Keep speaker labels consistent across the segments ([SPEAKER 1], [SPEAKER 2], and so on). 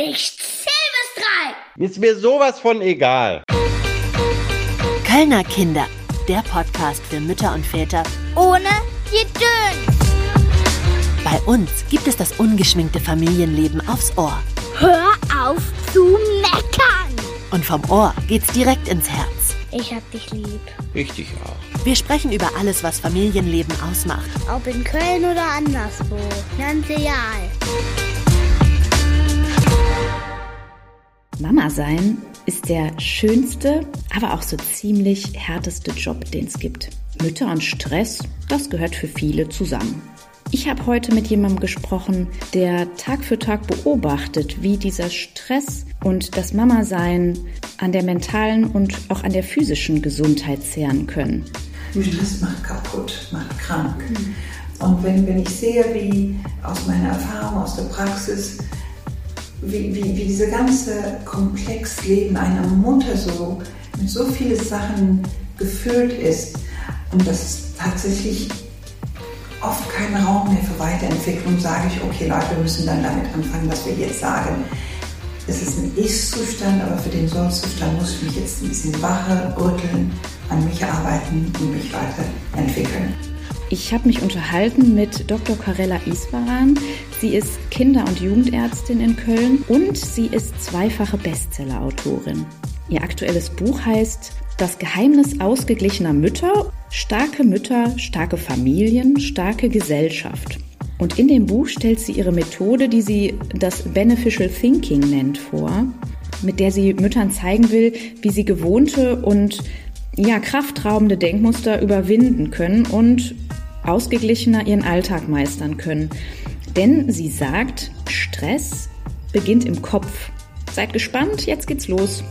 [SPEAKER 1] Ich zähl bis drei.
[SPEAKER 2] Ist mir sowas von egal.
[SPEAKER 3] Kölner Kinder, der Podcast für Mütter und Väter.
[SPEAKER 1] Ohne Gedöns.
[SPEAKER 3] Bei uns gibt es das ungeschminkte Familienleben aufs Ohr.
[SPEAKER 1] Hör auf zu meckern.
[SPEAKER 3] Und vom Ohr geht's direkt ins Herz.
[SPEAKER 1] Ich hab dich lieb.
[SPEAKER 2] Ich dich auch.
[SPEAKER 3] Wir sprechen über alles, was Familienleben ausmacht.
[SPEAKER 1] Ob in Köln oder anderswo. Ganz egal.
[SPEAKER 4] Mama sein ist der schönste, aber auch so ziemlich härteste Job, den es gibt. Mütter und Stress, das gehört für viele zusammen. Ich habe heute mit jemandem gesprochen, der Tag für Tag beobachtet, wie dieser Stress und das Mama-Sein an der mentalen und auch an der physischen Gesundheit zehren können.
[SPEAKER 5] Stress macht kaputt, macht krank. Und wenn, wenn ich sehe, wie aus meiner Erfahrung, aus der Praxis, wie, wie, wie diese ganze Komplexleben einer Mutter so mit so vielen Sachen gefüllt ist und das tatsächlich oft keinen Raum mehr für Weiterentwicklung, sage ich, okay Leute, wir müssen dann damit anfangen, was wir jetzt sagen. Es ist ein Ist-Zustand, aber für den Soll-Zustand muss ich mich jetzt ein bisschen wacher rütteln, an mich arbeiten und mich weiterentwickeln.
[SPEAKER 4] Ich habe mich unterhalten mit Dr. Karella Iswaran. Sie ist Kinder- und Jugendärztin in Köln und sie ist zweifache Bestsellerautorin. Ihr aktuelles Buch heißt Das Geheimnis ausgeglichener Mütter, starke Mütter, starke Familien, starke Gesellschaft. Und in dem Buch stellt sie ihre Methode, die sie das Beneficial Thinking nennt, vor, mit der sie Müttern zeigen will, wie sie gewohnte und ja, kraftraubende Denkmuster überwinden können und ausgeglichener ihren Alltag meistern können. Denn sie sagt, Stress beginnt im Kopf. Seid gespannt, jetzt geht's los.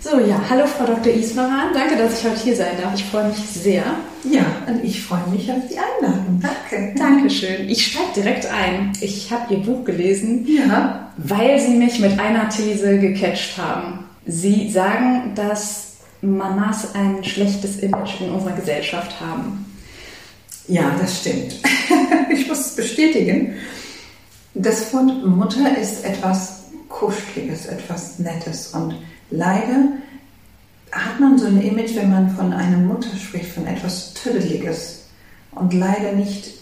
[SPEAKER 6] So, ja, hallo Frau Dr. Ismaran. Danke, dass ich heute hier sein darf. Ich freue mich sehr.
[SPEAKER 5] Ja, und ich freue mich auf die Einladung. Danke.
[SPEAKER 6] Dankeschön. Ich steige direkt ein. Ich habe Ihr Buch gelesen,
[SPEAKER 5] Ja,
[SPEAKER 6] weil Sie mich mit einer These gecatcht haben. Sie sagen, dass Mamas ein schlechtes Image in unserer Gesellschaft haben.
[SPEAKER 5] Ja, das stimmt. ich muss es bestätigen. Das Wort Mutter ist etwas Kuscheliges, etwas Nettes und leider hat man so ein Image, wenn man von einer Mutter spricht, von etwas Tüdeliges und leider nicht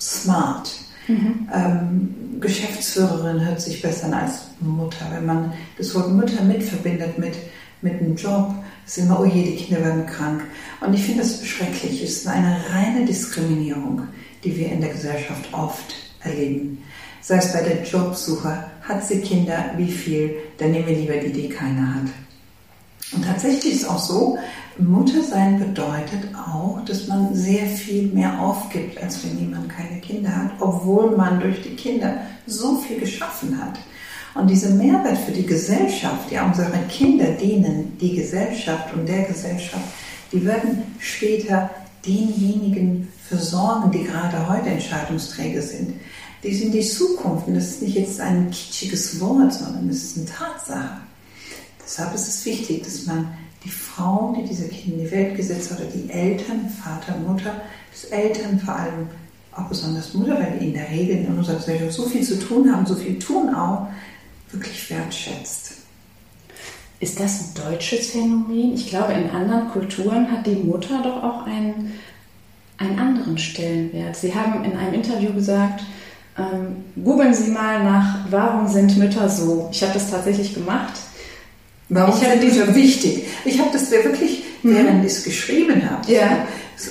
[SPEAKER 5] smart. Ähm, Geschäftsführerin hört sich besser an als Mutter. Wenn man das Wort Mutter mitverbindet mit, mit einem Job, ist immer, oh je, die Kinder werden krank. Und ich finde das schrecklich. Es ist eine reine Diskriminierung, die wir in der Gesellschaft oft erleben. Sei es bei der Jobsuche, hat sie Kinder, wie viel, dann nehmen wir lieber die, die keiner hat. Und tatsächlich ist auch so, Muttersein bedeutet auch, dass man sehr viel mehr aufgibt, als wenn jemand keine Kinder hat, obwohl man durch die Kinder so viel geschaffen hat. Und dieser Mehrwert für die Gesellschaft, ja, unsere Kinder dienen die Gesellschaft und der Gesellschaft, die werden später denjenigen versorgen, die gerade heute Entscheidungsträger sind. Die sind die Zukunft und das ist nicht jetzt ein kitschiges Wort, sondern es ist eine Tatsache. Deshalb ist es wichtig, dass man die Frauen, die diese Kinder in die Welt gesetzt hat, oder die Eltern, Vater, Mutter, das Eltern vor allem, auch besonders Mutter, weil die in der Regel in unserer Gesellschaft so viel zu tun haben, so viel tun auch, wirklich wertschätzt.
[SPEAKER 6] Ist das ein deutsches Phänomen? Ich glaube, in anderen Kulturen hat die Mutter doch auch einen, einen anderen Stellenwert. Sie haben in einem Interview gesagt, ähm, googeln Sie mal nach, warum sind Mütter so? Ich habe das tatsächlich gemacht.
[SPEAKER 5] Warum
[SPEAKER 6] Ich
[SPEAKER 5] sind die so wichtig? Ich habe das wirklich, während ich es geschrieben habe,
[SPEAKER 6] Ja.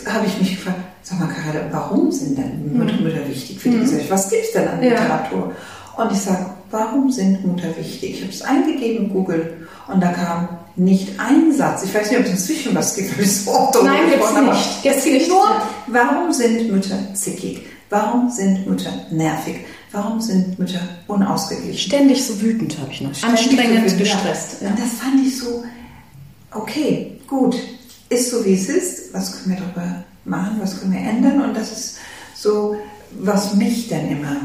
[SPEAKER 5] habe ich mich gefragt, sag mal gerade, warum sind denn Mütter, Mütter wichtig für die Gesellschaft? Was gibt es denn an
[SPEAKER 6] Ja.
[SPEAKER 5] Literatur? Und ich sage, warum sind Mütter wichtig? Ich habe es eingegeben in Google und da kam nicht ein Satz. Ich weiß nicht, ob es inzwischen was gibt, so
[SPEAKER 6] Nein, gibt's
[SPEAKER 5] gesprochen habe.
[SPEAKER 6] nicht. Gibt's
[SPEAKER 5] Es gibt
[SPEAKER 6] nicht.
[SPEAKER 5] nur, warum sind Mütter zickig? Warum sind Mütter nervig? Warum sind Mütter unausgeglichen?
[SPEAKER 6] Ständig so wütend habe ich noch. Anstrengend,
[SPEAKER 5] so
[SPEAKER 6] gestresst.
[SPEAKER 5] Ja. Und das fand ich so, okay, gut, ist so wie es ist, was können wir darüber machen, was können wir ändern und das ist so, was mich dann immer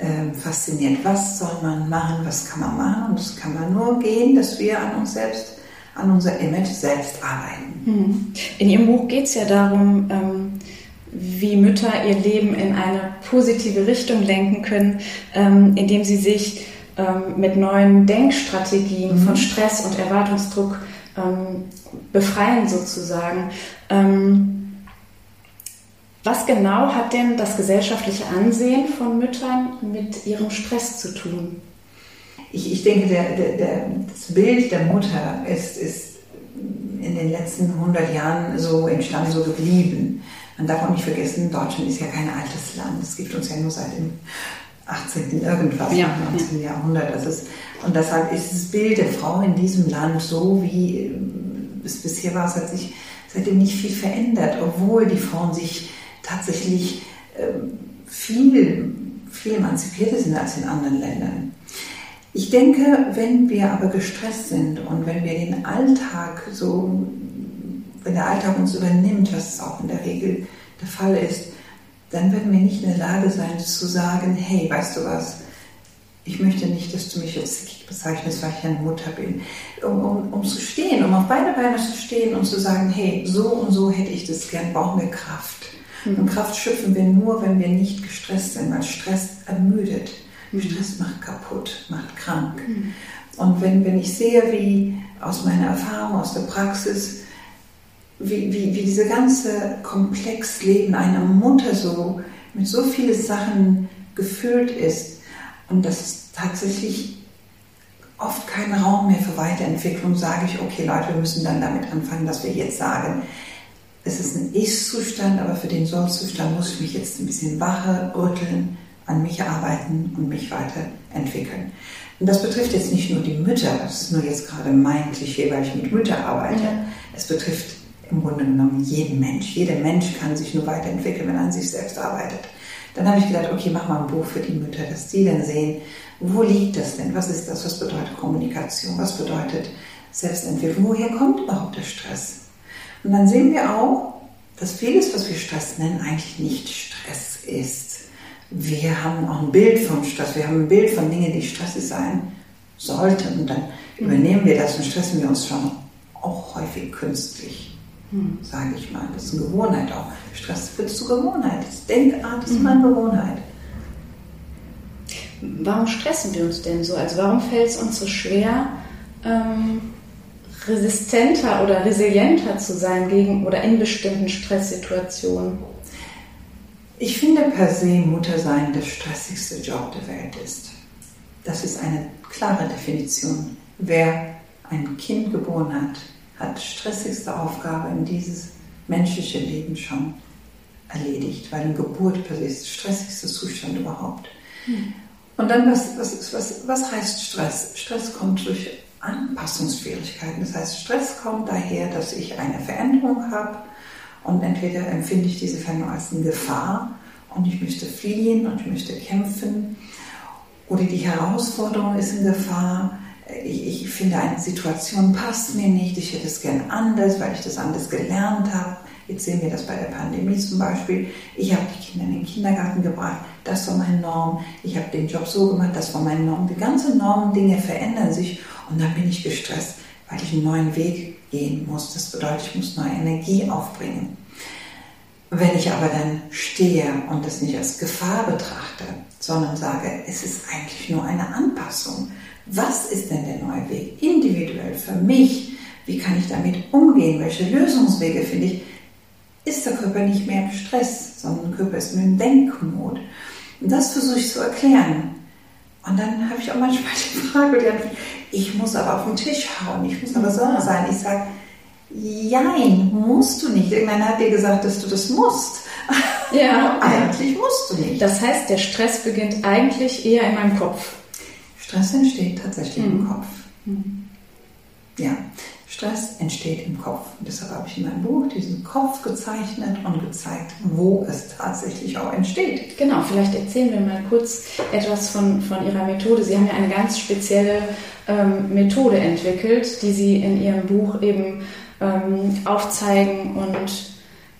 [SPEAKER 5] ähm, fasziniert. Was soll man machen, was kann man machen und das kann man nur gehen, dass wir an uns selbst, an unser Image selbst arbeiten.
[SPEAKER 6] In Ihrem Buch geht es ja darum, ähm, wie Mütter ihr Leben in eine positive Richtung lenken können, ähm, indem sie sich ähm, mit neuen Denkstrategien mhm. von Stress und Erwartungsdruck ähm, befreien sozusagen. Ähm, was genau hat denn das gesellschaftliche Ansehen von Müttern mit ihrem Stress zu tun?
[SPEAKER 5] Ich, ich denke, der, der, der, das Bild der Mutter ist, ist in den letzten 100 Jahren so entstanden, so geblieben. Man darf auch nicht vergessen, Deutschland ist ja kein altes Land. Es gibt uns ja nur seit dem 18. irgendwas, ja. 19. Jahrhundert. Das ist, und deshalb ist das Bild der Frau in diesem Land so, wie es bisher war, es hat sich seitdem nicht viel verändert, obwohl die Frauen sich tatsächlich ähm, viel, viel emanzipierter sind als in anderen Ländern. Ich denke, wenn wir aber gestresst sind und wenn wir den Alltag so, wenn der Alltag uns übernimmt, was auch in der Regel der Fall ist, dann werden wir nicht in der Lage sein zu sagen, hey, weißt du was, ich möchte nicht, dass du mich jetzt zickig bezeichnest, weil ich eine Mutter bin. Um, um, um zu stehen, um auf beide Beine zu stehen und zu sagen, hey, so und so hätte ich das gern, brauchen wir Kraft. Mhm. Und Kraft schöpfen wir nur, wenn wir nicht gestresst sind, weil Stress ermüdet. Mhm. Stress macht kaputt, macht krank. Mhm. Und wenn, wenn ich sehe, wie aus meiner Erfahrung, aus der Praxis, wie, wie, wie diese ganze Komplexleben einer Mutter so mit so vielen Sachen gefüllt ist und dass es tatsächlich oft keinen Raum mehr für Weiterentwicklung, sage ich, okay Leute, wir müssen dann damit anfangen, dass wir jetzt sagen, es ist ein Ich-Zustand, aber für den Soll-Zustand muss ich mich jetzt ein bisschen wacher rütteln, an mich arbeiten und mich weiterentwickeln. Und das betrifft jetzt nicht nur die Mütter, das ist nur jetzt gerade mein Klischee, weil ich mit Müttern arbeite. Ja. Es betrifft im Grunde genommen jeden Mensch. Jeder Mensch kann sich nur weiterentwickeln, wenn er an sich selbst arbeitet. Dann habe ich gedacht, okay, mach mal ein Buch für die Mütter, dass die dann sehen, wo liegt das denn? Was ist das? Was bedeutet Kommunikation? Was bedeutet Selbstentwicklung? Woher kommt überhaupt der Stress? Und dann sehen wir auch, dass vieles, was wir Stress nennen, eigentlich nicht Stress ist. Wir haben auch ein Bild von Stress, wir haben ein Bild von Dingen, die stressig sein sollten. Und dann mhm. übernehmen wir das und stressen wir uns schon auch häufig künstlich, mhm. sage ich mal. Das ist eine Gewohnheit auch. Stress wird zur Gewohnheit. Das Denkart ist mhm. immer eine Gewohnheit.
[SPEAKER 6] Warum stressen wir uns denn so? Also warum fällt es uns so schwer, ähm, resistenter oder resilienter zu sein gegen oder in bestimmten Stresssituationen?
[SPEAKER 5] Ich finde per se Muttersein der stressigste Job der Welt ist. Das ist eine klare Definition. Wer ein Kind geboren hat, hat stressigste Aufgabe in dieses menschliche Leben schon erledigt, weil eine Geburt per se ist der stressigste Zustand überhaupt. Hm. Und dann, was, was, was, was heißt Stress? Stress kommt durch Anpassungsschwierigkeiten. Das heißt, Stress kommt daher, dass ich eine Veränderung habe und entweder empfinde ich diese Veränderung als eine Gefahr und ich möchte fliehen und ich möchte kämpfen oder die Herausforderung ist in Gefahr. Ich, ich finde, eine Situation passt mir nicht, ich hätte es gern anders, weil ich das anders gelernt habe. Jetzt sehen wir das bei der Pandemie zum Beispiel. Ich habe die Kinder in den Kindergarten gebracht, das war meine Norm. Ich habe den Job so gemacht, das war meine Norm. Die ganzen Normen, Dinge verändern sich und dann bin ich gestresst, weil ich einen neuen Weg gehen muss. Das bedeutet, ich muss neue Energie aufbringen. Wenn ich aber dann stehe und das nicht als Gefahr betrachte, sondern sage, es ist eigentlich nur eine Anpassung. Was ist denn der neue Weg? Individuell für mich. Wie kann ich damit umgehen? Welche Lösungswege finde ich? Ist der Körper nicht mehr im Stress, sondern der Körper ist nur im Denkmod. Und das versuche ich zu erklären. Und dann habe ich auch manchmal die Frage, die ich muss aber auf den Tisch hauen, ich muss aber sauer sein. Ich sage, jein, musst du nicht. Irgendwann hat dir gesagt, dass du das musst.
[SPEAKER 6] Ja,
[SPEAKER 5] eigentlich musst du nicht.
[SPEAKER 6] Das heißt, der Stress beginnt eigentlich eher in meinem Kopf.
[SPEAKER 5] Stress entsteht tatsächlich mhm. im Kopf. Mhm. Ja, Stress entsteht im Kopf. Und deshalb habe ich in meinem Buch diesen Kopf gezeichnet und gezeigt, wo es tatsächlich auch entsteht.
[SPEAKER 6] Genau, vielleicht erzählen wir mal kurz etwas von, von Ihrer Methode. Sie haben ja eine ganz spezielle ähm, Methode entwickelt, die Sie in Ihrem Buch eben ähm, aufzeigen und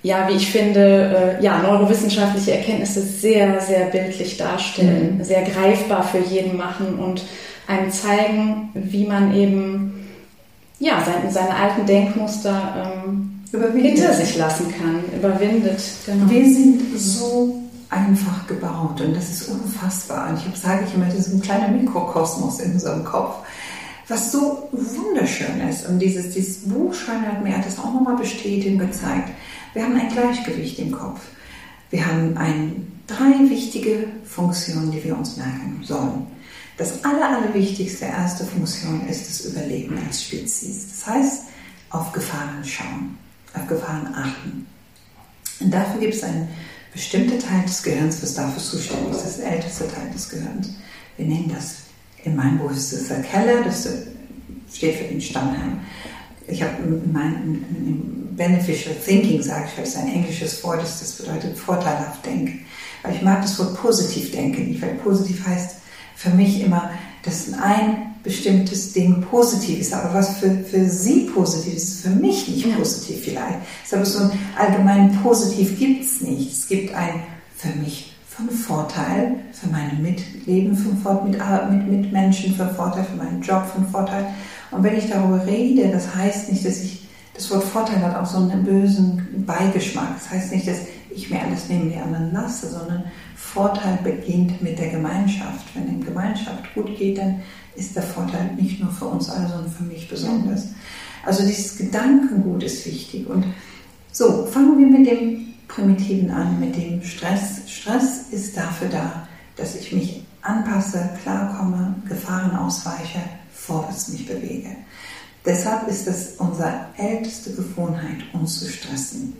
[SPEAKER 6] ja, wie ich finde, äh, ja, neurowissenschaftliche Erkenntnisse sehr, sehr bildlich darstellen, mhm. sehr greifbar für jeden machen und einem zeigen, wie man eben ja, seine, seine alten Denkmuster ähm, hinter sich lassen kann, überwindet.
[SPEAKER 5] Genau. Wir sind so einfach gebaut und das ist unfassbar. Und ich sage ich immer, das ist ein kleiner Mikrokosmos in unserem Kopf, was so wunderschön ist. Und dieses, dieses Buch hat mir das auch nochmal bestätigt und gezeigt. Wir haben ein Gleichgewicht im Kopf. Wir haben ein, drei wichtige Funktionen, die wir uns merken sollen. Das aller, allerwichtigste erste Funktion ist das Überleben als Spezies. Das heißt, auf Gefahren schauen, auf Gefahren achten. Und dafür gibt es einen bestimmten Teil des Gehirns, was dafür zuständig ist, das älteste Teil des Gehirns. Wir nennen das, in meinem Buch ist das der Keller, das steht für den Stammheim. Ich habe mein Beneficial Thinking, sage ich, weil es ein englisches Wort ist, das bedeutet vorteilhaft denken. Weil ich mag das Wort positiv denken weil positiv heißt für mich immer, dass ein bestimmtes Ding positiv ist, aber was für, für sie positiv ist, ist für mich nicht ja. positiv vielleicht. Ist aber so ein allgemein positiv gibt es nicht. Es gibt ein für mich von Vorteil, für mein Mitleben von Vorteil, mit, mit Menschen von Vorteil, für meinen Job von Vorteil. Und wenn ich darüber rede, das heißt nicht, dass ich, das Wort Vorteil hat auch so einen bösen Beigeschmack. Das heißt nicht, dass ich mir alles neben die anderen lasse, sondern Vorteil beginnt mit der Gemeinschaft. Wenn in Gemeinschaft gut geht, dann ist der Vorteil nicht nur für uns alle, sondern für mich besonders. Also dieses Gedankengut ist wichtig. Und so, fangen wir mit dem Primitiven an, mit dem Stress. Stress ist dafür da, dass ich mich anpasse, klarkomme, Gefahren ausweiche, vorwärts mich bewege. Deshalb ist es unsere älteste Gewohnheit, uns zu stressen.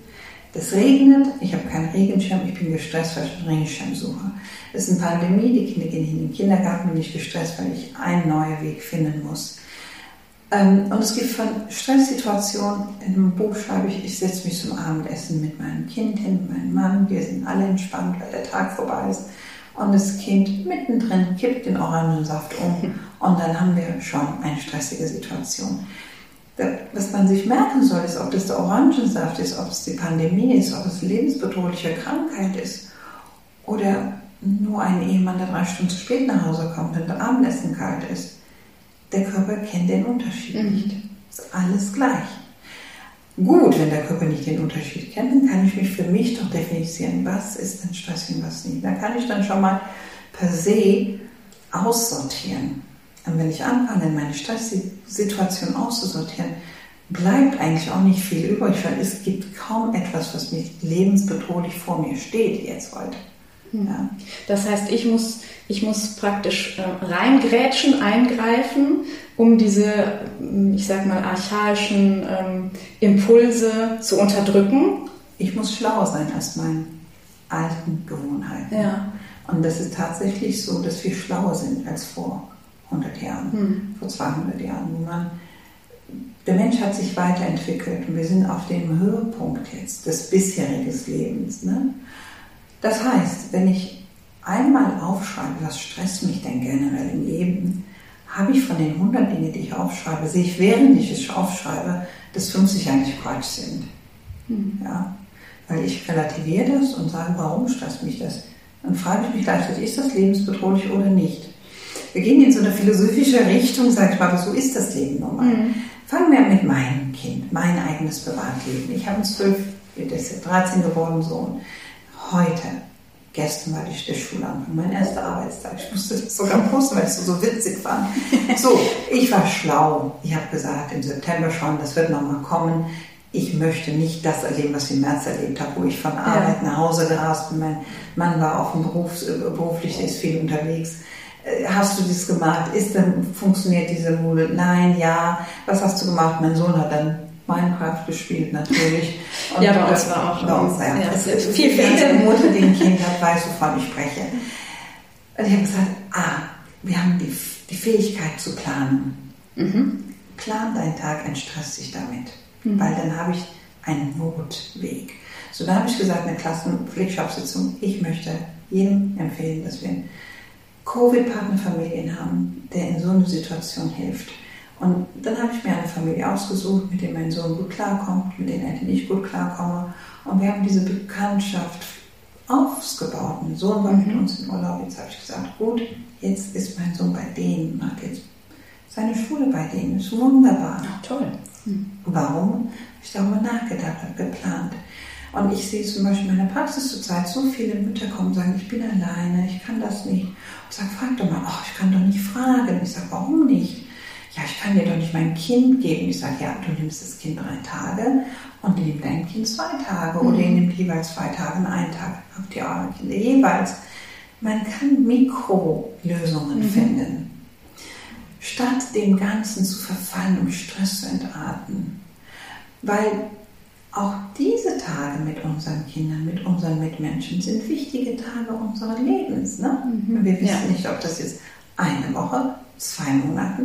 [SPEAKER 5] Das regnet, ich habe keinen Regenschirm, ich bin gestresst, weil ich einen Regenschirm suche. Es ist eine Pandemie, die Kinder gehen in den Kindergarten, bin ich gestresst, weil ich einen neuen Weg finden muss. Ähm, und es gibt von Stresssituationen, in einem Buch schreibe ich, ich setze mich zum Abendessen mit meinem Kind hin, meinem Mann, wir sind alle entspannt, weil der Tag vorbei ist. Und das Kind mittendrin kippt den Orangensaft um und dann haben wir schon eine stressige Situation was man sich merken soll, ist, ob das der Orangensaft ist, ob es die Pandemie ist, ob es lebensbedrohliche Krankheit ist oder nur ein Ehemann, der drei Stunden zu spät nach Hause kommt und der Abendessen kalt ist. Der Körper kennt den Unterschied mhm. nicht. Ist alles gleich. Gut, wenn der Körper nicht den Unterschied kennt, dann kann ich mich für mich doch definieren, was ist denn Stress und was nicht. Da kann ich dann schon mal per se aussortieren. Und wenn ich anfange, meine Stresssituation auszusortieren, bleibt eigentlich auch nicht viel übrig, weil es gibt kaum etwas, was mich lebensbedrohlich vor mir steht jetzt heute.
[SPEAKER 6] Hm. Ja. Das heißt, ich muss, ich muss praktisch äh, reingrätschen, eingreifen, um diese, hm, ich sag mal, archaischen ähm, Impulse zu unterdrücken.
[SPEAKER 5] Ich muss schlauer sein als meine alten Gewohnheiten. Ja. Und das ist tatsächlich so, dass wir schlauer sind als vor 100 Jahren, hm. vor 200 Jahren, man der Mensch hat sich weiterentwickelt und wir sind auf dem Höhepunkt jetzt des bisherigen Lebens. Ne? Das heißt, wenn ich einmal aufschreibe, was stresst mich denn generell im Leben, habe ich von den 100 Dingen, die ich aufschreibe, sehe ich, während ich es aufschreibe, dass 50 eigentlich Quatsch sind. Hm. Ja? Weil ich relativiere das und sage, warum stresst mich das? Dann frage ich mich gleichzeitig, ist das lebensbedrohlich oder nicht? Wir gehen in so eine philosophische Richtung, sag ich mal, so ist das Leben nun mal. Mhm. Fangen wir mit meinem Kind, mein eigenes Privatleben. Ich habe einen zwölf, der ist 13 geworden Sohn. Heute, gestern war ich der Schulanfang, mein erster Arbeitstag. Ich musste das sogar posten, weil es so witzig fand. So, ich war schlau. Ich habe gesagt, im September schon, das wird nochmal kommen. Ich möchte nicht das erleben, was ich im März erlebt habe, wo ich von Arbeit ja. nach Hause gerast bin. Mein Mann war auf dem Beruf, beruflich, ist viel unterwegs hast du das gemacht? Ist dann, funktioniert diese Mode? Nein, ja. Was hast du gemacht? Mein Sohn hat dann Minecraft gespielt, natürlich.
[SPEAKER 6] Und ja, bei uns war auch
[SPEAKER 5] bei uns, ja. ja es ist viel, viel jede Mutter, die ein Kind hat, weiß, wovon ich spreche. Und ich habe gesagt, ah, wir haben die, die Fähigkeit zu planen. Mhm. Plan deinen Tag, entstress dich damit. Mhm. Weil dann habe ich einen Notweg. So, dann habe ich gesagt, eine Klassenpflichtschaftsitzung, ich möchte jedem empfehlen, dass wir Covid-Partnerfamilien haben, der in so einer Situation hilft. Und dann habe ich mir eine Familie ausgesucht, mit der mein Sohn gut klarkommt, mit den Eltern nicht gut klarkomme. Und wir haben diese Bekanntschaft ausgebaut. Mein Sohn war mit mhm. uns in Urlaub. Jetzt habe ich gesagt, gut, jetzt ist mein Sohn bei denen, macht jetzt seine Schule bei denen. Ist wunderbar.
[SPEAKER 6] Ach, toll.
[SPEAKER 5] Mhm. Warum? Ich darüber nachgedacht habe, geplant. Und ich sehe zum Beispiel in meiner Praxis zurzeit so viele Mütter kommen und sagen, ich bin alleine, ich kann das nicht. Ich sage, frag doch mal, ach, ich kann doch nicht fragen. Ich sage, warum nicht? Ja, ich kann dir doch nicht mein Kind geben. Ich sage, ja, du nimmst das Kind drei Tage und nimm dein Kind zwei Tage. Oder ihr nehmt jeweils zwei Tage und einen Tag habt ihr eure Kinder jeweils. Man kann Mikrolösungen finden. Statt dem Ganzen zu verfallen, um Stress zu entarten. Weil auch diese Tage mit unseren Kindern, mit unseren Mitmenschen sind wichtige Tage unseres Lebens. Ne? Wir wissen
[SPEAKER 6] Ja.
[SPEAKER 5] nicht, ob das jetzt eine Woche, zwei Monate,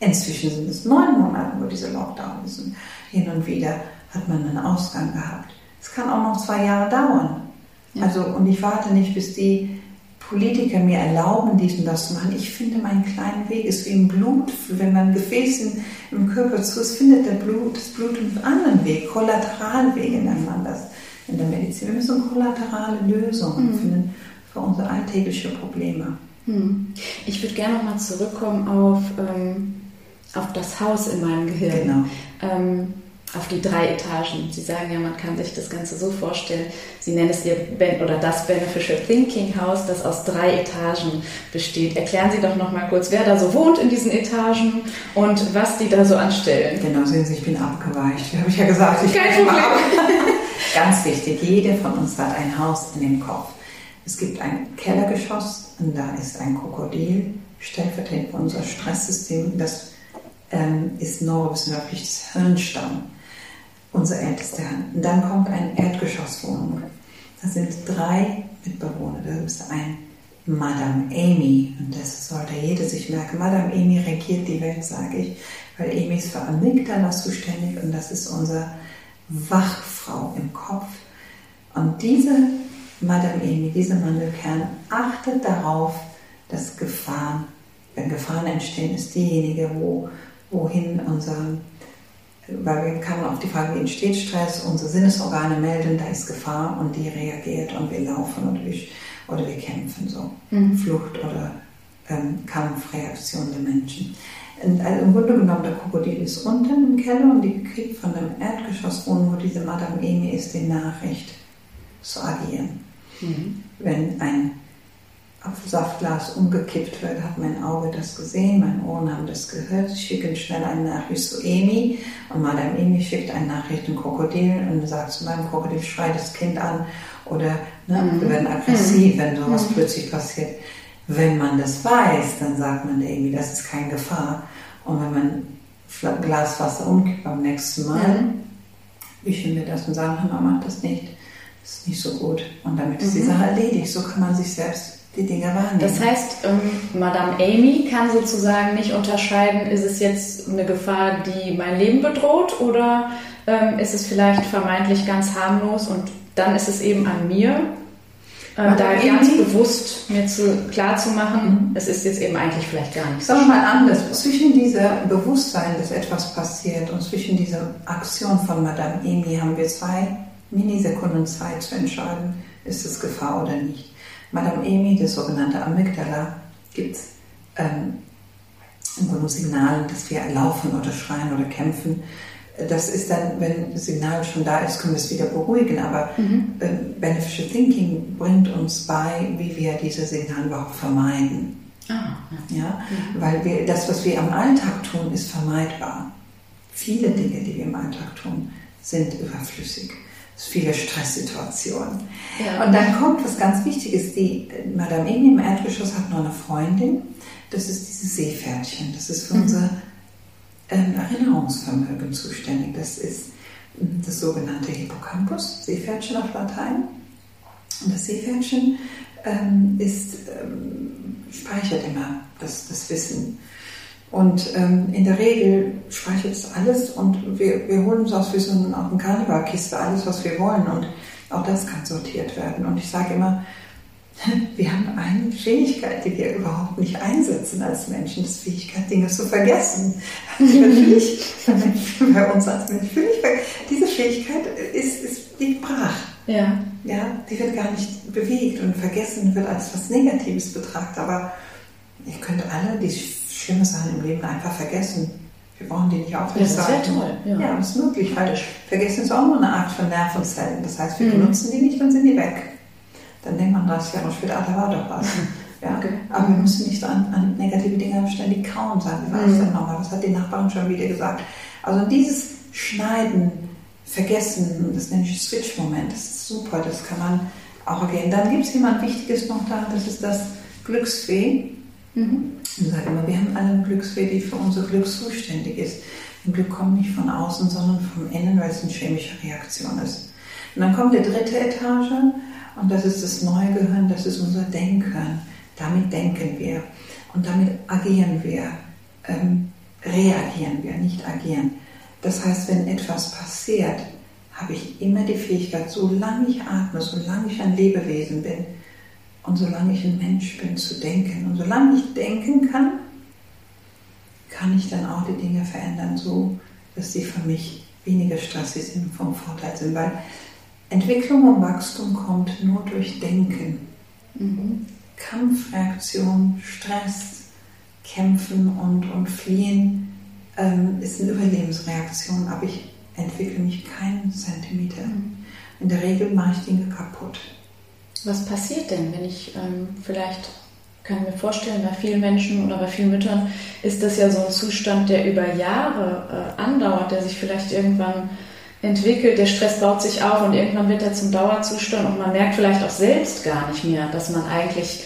[SPEAKER 5] inzwischen sind es neun Monate, wo diese Lockdown ist. Und hin und wieder hat man einen Ausgang gehabt. Es kann auch noch zwei Jahre dauern. Also, und ich warte nicht, bis die Politiker mir erlauben, dies und das zu machen. Ich finde, meinen kleinen Weg ist wie im Blut. Wenn man Gefäßen im Körper zu ist, findet der Blut, das Blut einen anderen Weg. Kollateralwege nennt man das in der Medizin. Wir müssen kollaterale Lösungen finden für unsere alltäglichen Probleme.
[SPEAKER 6] Hm. Ich würde gerne nochmal zurückkommen auf, ähm, auf das Haus in meinem Gehirn.
[SPEAKER 5] Genau.
[SPEAKER 6] Ähm, auf die drei Etagen. Sie sagen ja, man kann sich das Ganze so vorstellen. Sie nennen es Ihr Ben oder das Beneficial Thinking Haus, das aus drei Etagen besteht. Erklären Sie doch nochmal kurz, wer da so wohnt in diesen Etagen und was die da so anstellen.
[SPEAKER 5] Genau, sehen Sie, ich bin abgeweicht. Habe ich ja gesagt, ich
[SPEAKER 6] Kein
[SPEAKER 5] bin mal
[SPEAKER 6] Problem.
[SPEAKER 5] Ganz wichtig, jeder von uns hat ein Haus in dem Kopf. Es gibt ein Kellergeschoss und da ist ein Krokodil, stellvertretend für unser Stresssystem. Das ähm, ist neurowissenschaftlich das Hirnstamm, unser ältester Hirn. Und dann kommt eine Erdgeschosswohnung. Da sind drei Mitbewohner. Da ist ein Madame Amy, und das sollte jeder sich merken. Madame Amy regiert die Welt, sage ich, weil Amy ist für Amygdala zuständig und das ist unsere Wachfrau im Kopf. Und diese Madame Amy, dieser Mandelkern, achtet darauf, dass Gefahren, wenn Gefahren entstehen, ist diejenige, wo, wohin unser, weil wir kamen auf die Frage, wie entsteht Stress, unsere Sinnesorgane melden, da ist Gefahr und die reagiert und wir laufen oder wir, oder wir kämpfen so. Flucht oder ähm, Kampfreaktion der Menschen. Und also im Grunde genommen, der Krokodil ist unten im Keller und die kriegt von dem Erdgeschoss wo diese Madame Amy ist, die Nachricht zu agieren. Wenn ein Apfelsaftglas umgekippt wird, hat mein Auge das gesehen, meine Ohren haben das gehört. Schicken schnell eine Nachricht zu Amy und Madame Amy schickt eine Nachricht dem Krokodil und sagt zu meinem Krokodil, schrei das Kind an oder ne, wir werden aggressiv, wenn sowas plötzlich passiert. Wenn man das weiß, dann sagt man der Amy, das ist keine Gefahr. Und wenn man Glas Wasser umkippt beim nächsten Mal, wischen wir das und sagen, Mama, mach das nicht. Das ist nicht so gut. Und damit ist die Sache erledigt. So kann man sich selbst die Dinge wahrnehmen.
[SPEAKER 6] Das heißt, ähm, Madame Amy kann sozusagen nicht unterscheiden, ist es jetzt eine Gefahr, die mein Leben bedroht oder ähm, ist es vielleicht vermeintlich ganz harmlos und dann ist es eben an mir, ähm, da ganz bewusst mir zu, klar zu machen, es ist jetzt eben eigentlich vielleicht gar nicht so.
[SPEAKER 5] Sagen wir mal anders, zwischen dieser Bewusstsein, dass etwas passiert und zwischen dieser Aktion von Madame Amy haben wir zwei Minisekunden Zeit zu entscheiden, ist es Gefahr oder nicht. Madame Amy, das sogenannte Amygdala, gibt ähm, im Grunde Signale, dass wir laufen oder schreien oder kämpfen. Das ist dann, wenn das Signal schon da ist, können wir es wieder beruhigen. Aber äh, Beneficial Thinking bringt uns bei, wie wir diese Signale überhaupt vermeiden.
[SPEAKER 6] Ah, ja.
[SPEAKER 5] Ja? Weil wir, das, was wir am Alltag tun, ist vermeidbar. Viele Dinge, die wir im Alltag tun, sind überflüssig. Viele Stresssituationen.
[SPEAKER 6] Ja.
[SPEAKER 5] Und dann kommt was ganz Wichtiges. Die Madame Amy im Erdgeschoss hat noch eine Freundin. Das ist dieses Seepferdchen. Das ist für unser ähm, Erinnerungsvermögen zuständig. Das ist ähm, das sogenannte Hippocampus, Seepferdchen auf Latein. Und das Seepferdchen ähm, ist, ähm, speichert immer das, das Wissen. Und ähm, in der Regel speichert es alles und wir, wir holen uns aus wie so eine, auf Karnevalkiste alles, was wir wollen. Und auch das kann sortiert werden. Und ich sage immer, wir haben eine Fähigkeit, die wir überhaupt nicht einsetzen als Menschen, das ist die Fähigkeit, Dinge zu vergessen. Völlig, bei uns als vergessen. Diese Fähigkeit ist, ist liegt brach.
[SPEAKER 6] Ja.
[SPEAKER 5] Ja, die wird gar nicht bewegt und vergessen wird als was Negatives betrachtet. Aber ihr könnt alle die schlimme Sachen im Leben einfach vergessen. Wir brauchen die nicht aufrecht
[SPEAKER 6] Das wäre toll.
[SPEAKER 5] Ja. ja, das ist möglich, weil Vergessen ist auch nur eine Art von Nervenzellen. Das heißt, wir mhm. benutzen die nicht, dann sind die weg. Dann denkt man 30 Jahre später, ah, da war doch was. Ja? Okay. Aber wir müssen nicht an, an negative Dinge ständig kauen sagen, wie war das mhm. denn nochmal? Was hat die Nachbarin schon wieder gesagt? Also dieses Schneiden, Vergessen, das nenne ich Switch-Moment, das ist super, das kann man auch ergehen. Dann gibt es jemand Wichtiges noch da, das ist das Glücksfee. Mhm. Ich immer, wir haben alle eine Glücksfee, die für unser Glück zuständig ist. Ein Glück kommt nicht von außen, sondern vom Innen, weil es eine chemische Reaktion ist. Und dann kommt die dritte Etage und das ist das neue Gehirn, das ist unser Denken. Damit denken wir und damit agieren wir, ähm, reagieren wir, nicht agieren. Das heißt, wenn etwas passiert, habe ich immer die Fähigkeit, solange ich atme, solange ich ein Lebewesen bin und solange ich ein Mensch bin, zu denken. Und solange ich denken kann, kann ich dann auch die Dinge verändern, so dass sie für mich weniger stressig sind, vom Vorteil sind. Weil Entwicklung und Wachstum kommt nur durch Denken. Mhm. Kampfreaktion, Stress, Kämpfen und, und Fliehen ähm, ist eine Überlebensreaktion, aber ich entwickle mich keinen Zentimeter. Mhm. In der Regel mache ich Dinge kaputt.
[SPEAKER 6] Was passiert denn, wenn ich ähm, vielleicht, kann ich mir vorstellen, bei vielen Menschen oder bei vielen Müttern ist das ja so ein Zustand, der über Jahre äh, andauert, der sich vielleicht irgendwann entwickelt, der Stress baut sich auf und irgendwann wird er zum Dauerzustand und man merkt vielleicht auch selbst gar nicht mehr, dass man eigentlich,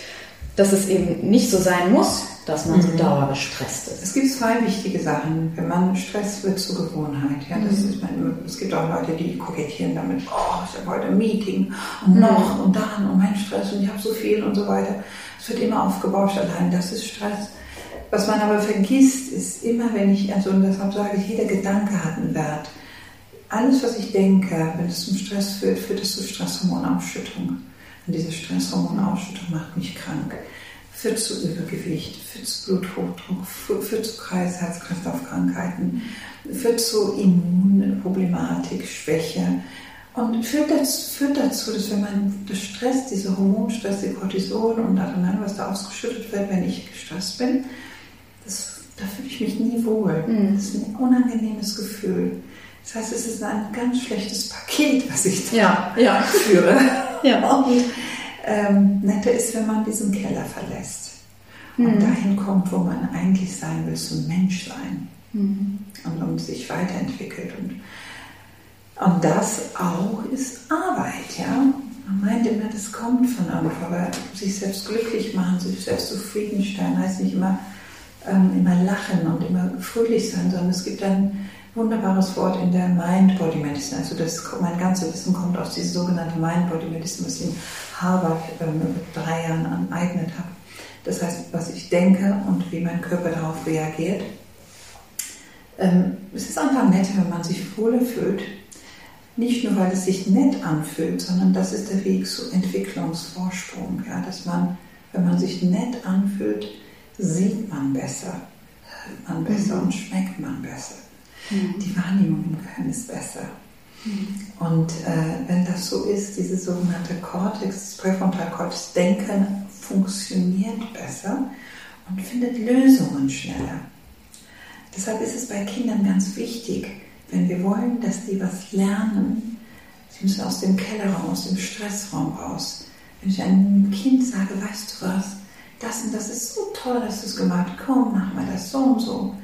[SPEAKER 6] dass es eben nicht so sein muss, dass man so mhm. dauergestresst ist.
[SPEAKER 5] Es gibt zwei wichtige Sachen. Wenn man Stress wird zur Gewohnheit. Ja, das mhm. ist man, es gibt auch Leute, die kokettieren damit, oh, ich habe heute ein Meeting und mhm. noch und dann und mein Stress und ich habe so viel und so weiter. Es wird immer aufgebauscht allein, das ist Stress. Was man aber vergisst, ist immer, wenn ich, also und deshalb sage ich, jeder Gedanke hat einen Wert. Alles, was ich denke, wenn es zum Stress führt, führt es zu Stresshormonausschüttung. Und diese Stresshormonausschüttung macht mich krank führt zu Übergewicht, führt zu Bluthochdruck, führt zu Kreis-, Herz-Kreislauf-Krankheiten, führt zu Immunproblematik, Schwäche und führt dazu, führt dazu, dass wenn man das Stress, diese Hormonstress, die Cortisol und Adrenalin, was da ausgeschüttet wird, wenn ich gestresst bin, das, da fühle ich mich nie wohl. Mhm. Das ist ein unangenehmes Gefühl. Das heißt, es ist ein ganz schlechtes Paket, was ich da
[SPEAKER 6] ja, ja.
[SPEAKER 5] führe. Ja. Und ähm, netter ist, wenn man diesen Keller verlässt mhm. und dahin kommt, wo man eigentlich sein will, so ein Mensch sein mhm. und, und sich weiterentwickelt. Und, und das auch ist Arbeit, ja. Man meint immer, das kommt von irgendwo, aber sich selbst glücklich machen, sich selbst zufriedenstellen, heißt nicht immer, ähm, immer lachen und immer fröhlich sein, sondern es gibt ein wunderbares Wort in der Mind-Body-Medicine. Also das, mein ganzes Wissen kommt aus dieser sogenannten Mind-Body-Medicine, was ich in Harvard ähm, mit drei Jahren aneignet habe. Das heißt, was ich denke und wie mein Körper darauf reagiert. Ähm, es ist einfach nett, wenn man sich wohler fühlt. Nicht nur, weil es sich nett anfühlt, sondern das ist der Weg zu Entwicklungsvorsprung. Ja, dass man, wenn man sich nett anfühlt, sieht man besser, hört man besser mhm. und schmeckt man besser. Mhm. Die Wahrnehmung im Gehirn ist besser. Mhm. Und äh, wenn das so ist, diese sogenannte Cortex, das Präfrontalkortex, Denken funktioniert besser und findet Lösungen schneller. Deshalb ist es bei Kindern ganz wichtig, wenn wir wollen, dass die was lernen, sie müssen aus dem Kellerraum, aus dem Stressraum raus. Wenn ich einem Kind sage, weißt du was, das und das ist so toll, dass du es gemacht hast, komm, mach mal das so und so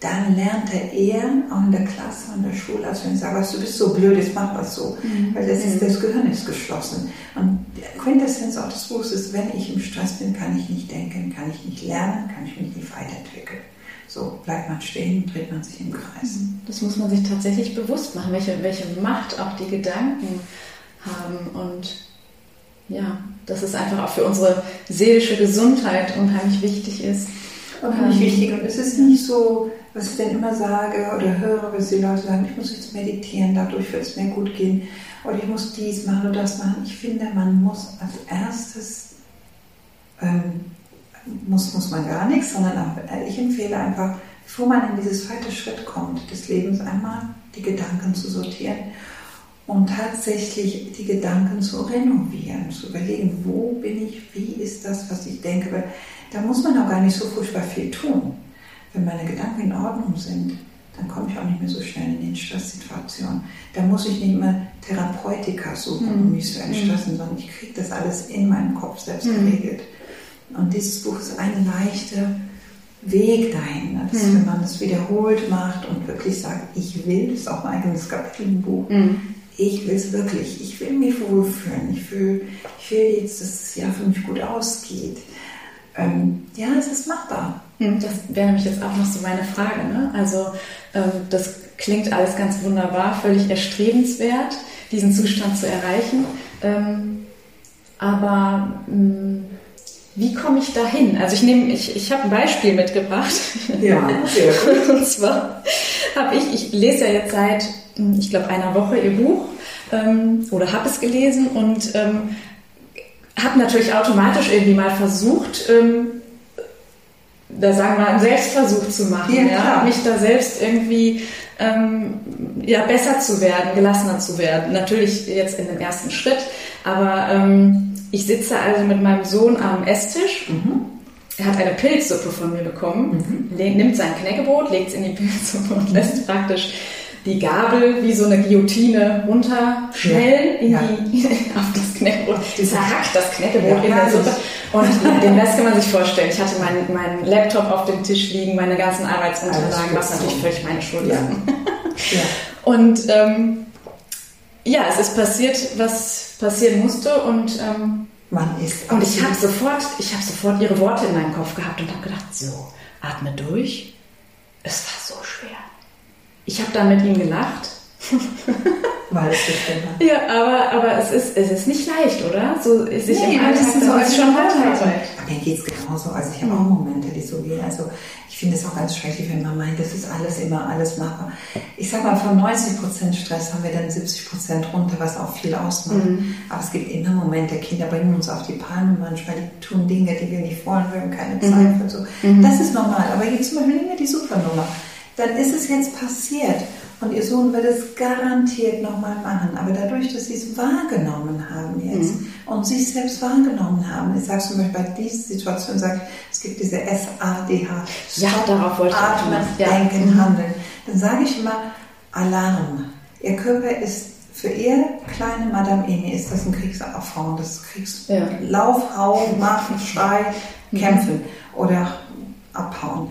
[SPEAKER 5] dann lernt er eher, auch in der Klasse, in der Schule, als wenn ich sage, du bist so blöd, jetzt mach was so. Mhm. Weil das, ist, das Gehirn ist geschlossen. Und die Quintessenz auch des Buchs ist, wenn ich im Stress bin, kann ich nicht denken, kann ich nicht lernen, kann ich mich nicht weiterentwickeln. So bleibt man stehen, dreht man sich im Kreis. Mhm.
[SPEAKER 6] Das muss man sich tatsächlich bewusst machen, welche, welche Macht auch die Gedanken haben. Und ja, dass es einfach auch für unsere seelische Gesundheit unheimlich wichtig ist.
[SPEAKER 5] Unheimlich ähm, wichtig. Und es ist nicht so, was ich dann immer sage oder höre, was die Leute sagen, ich muss jetzt meditieren, dadurch wird es mir gut gehen. Oder ich muss dies machen oder das machen. Ich finde, man muss als erstes, ähm, muss, muss man gar nichts, sondern auch, ich empfehle einfach, bevor man in dieses zweite Schritt kommt des Lebens, einmal die Gedanken zu sortieren und tatsächlich die Gedanken zu renovieren, zu überlegen, wo bin ich, wie ist das, was ich denke. Weil da muss man auch gar nicht so furchtbar viel tun. wenn meine Gedanken in Ordnung sind, dann komme ich auch nicht mehr so schnell in die Stresssituation. Da muss ich nicht mehr Therapeutika suchen, um mich zu entstressen, sondern ich kriege das alles in meinem Kopf selbst geregelt. Und dieses Buch ist ein leichter Weg dahin, ne? dass, wenn man das wiederholt macht und wirklich sagt, ich will, das ist auch ein eigenes Kapitel im Buch, ich will es wirklich, ich will mich wohlfühlen, ich will, ich will jetzt, dass das Jahr für mich gut ausgeht. Ähm, ja, es ist machbar.
[SPEAKER 6] Hm, Das wäre nämlich jetzt auch noch so meine Frage. Ne? Also ähm, das klingt alles ganz wunderbar, völlig erstrebenswert, diesen Zustand zu erreichen. Ähm, aber mh, wie komme ich dahin? Also ich nehme, ich, ich habe ein Beispiel mitgebracht.
[SPEAKER 5] Ja, sehr gut.
[SPEAKER 6] Und zwar habe ich, ich lese ja jetzt seit, mh, ich glaube, einer Woche ihr Buch ähm, oder habe es gelesen und ähm, habe natürlich automatisch irgendwie mal versucht, ähm, da sagen wir, einen Selbstversuch zu machen,
[SPEAKER 5] Ja,
[SPEAKER 6] ja, mich da selbst irgendwie ähm, ja, besser zu werden, gelassener zu werden. Natürlich jetzt in dem ersten Schritt, aber ähm, ich sitze also mit meinem Sohn am Esstisch. Er hat eine Pilzsuppe von mir bekommen, le- nimmt sein Knäckebrot, legt es in die Pilzsuppe und lässt praktisch die Gabel wie so eine Guillotine runterschnellen in
[SPEAKER 5] Ja.
[SPEAKER 6] die, auf das Knäckebrot. Zerhackt das Knäckebrot in der
[SPEAKER 5] herrlich.
[SPEAKER 6] Suppe. Und den Rest kann man sich vorstellen. Ich hatte meinen meinen Laptop auf dem Tisch liegen, meine ganzen Arbeitsunterlagen, was natürlich völlig meine Schuld ist. Und ähm, ja, es ist passiert, was passieren musste und ähm,
[SPEAKER 5] Man ist
[SPEAKER 6] und ich habe sofort, ich habe sofort ihre Worte in meinem Kopf gehabt und habe gedacht, so, atme durch. Es war so schwer. Ich habe dann mit ihm gelacht.
[SPEAKER 5] weil es war.
[SPEAKER 6] Ja, aber, aber es, ist, es ist nicht leicht, oder? So sich
[SPEAKER 5] Nee,
[SPEAKER 6] im Alltag
[SPEAKER 5] das ist so
[SPEAKER 6] ist schon hart
[SPEAKER 5] Arbeit.
[SPEAKER 6] Arbeit.
[SPEAKER 5] Aber mir geht es genauso. Also ich habe auch Momente, die so gehen. Also ich finde es auch ganz schrecklich, wenn man meint, das ist alles immer alles machbar. Ich sag mal, von 90% Stress haben wir dann 70% runter, was auch viel ausmacht. Aber es gibt immer Momente, Kinder bringen uns auf die Palme manchmal, die tun Dinge, die wir nicht wollen, wir haben keine Zeit für so. Das ist normal. Aber jetzt zum Beispiel nehmen wir die Supernummer. Dann ist es jetzt passiert. Und ihr Sohn wird es garantiert nochmal machen. Aber dadurch, dass sie es wahrgenommen haben jetzt und sich selbst wahrgenommen haben, ich sage zum Beispiel bei dieser Situation, ich, es gibt diese SADH,
[SPEAKER 6] Ja,
[SPEAKER 5] Stop,
[SPEAKER 6] darauf wollte ich
[SPEAKER 5] Atmen,
[SPEAKER 6] hinaus. Ja.
[SPEAKER 5] Denken,
[SPEAKER 6] Mhm.
[SPEAKER 5] Handeln. Dann sage ich immer Alarm. Ihr Körper ist für ihr kleine Madame Emi ist das ein Kriegsaufhauen, das Kriegs
[SPEAKER 6] Ja.
[SPEAKER 5] Lauf, Hau, Machen, Schrei, Kämpfen oder abhauen.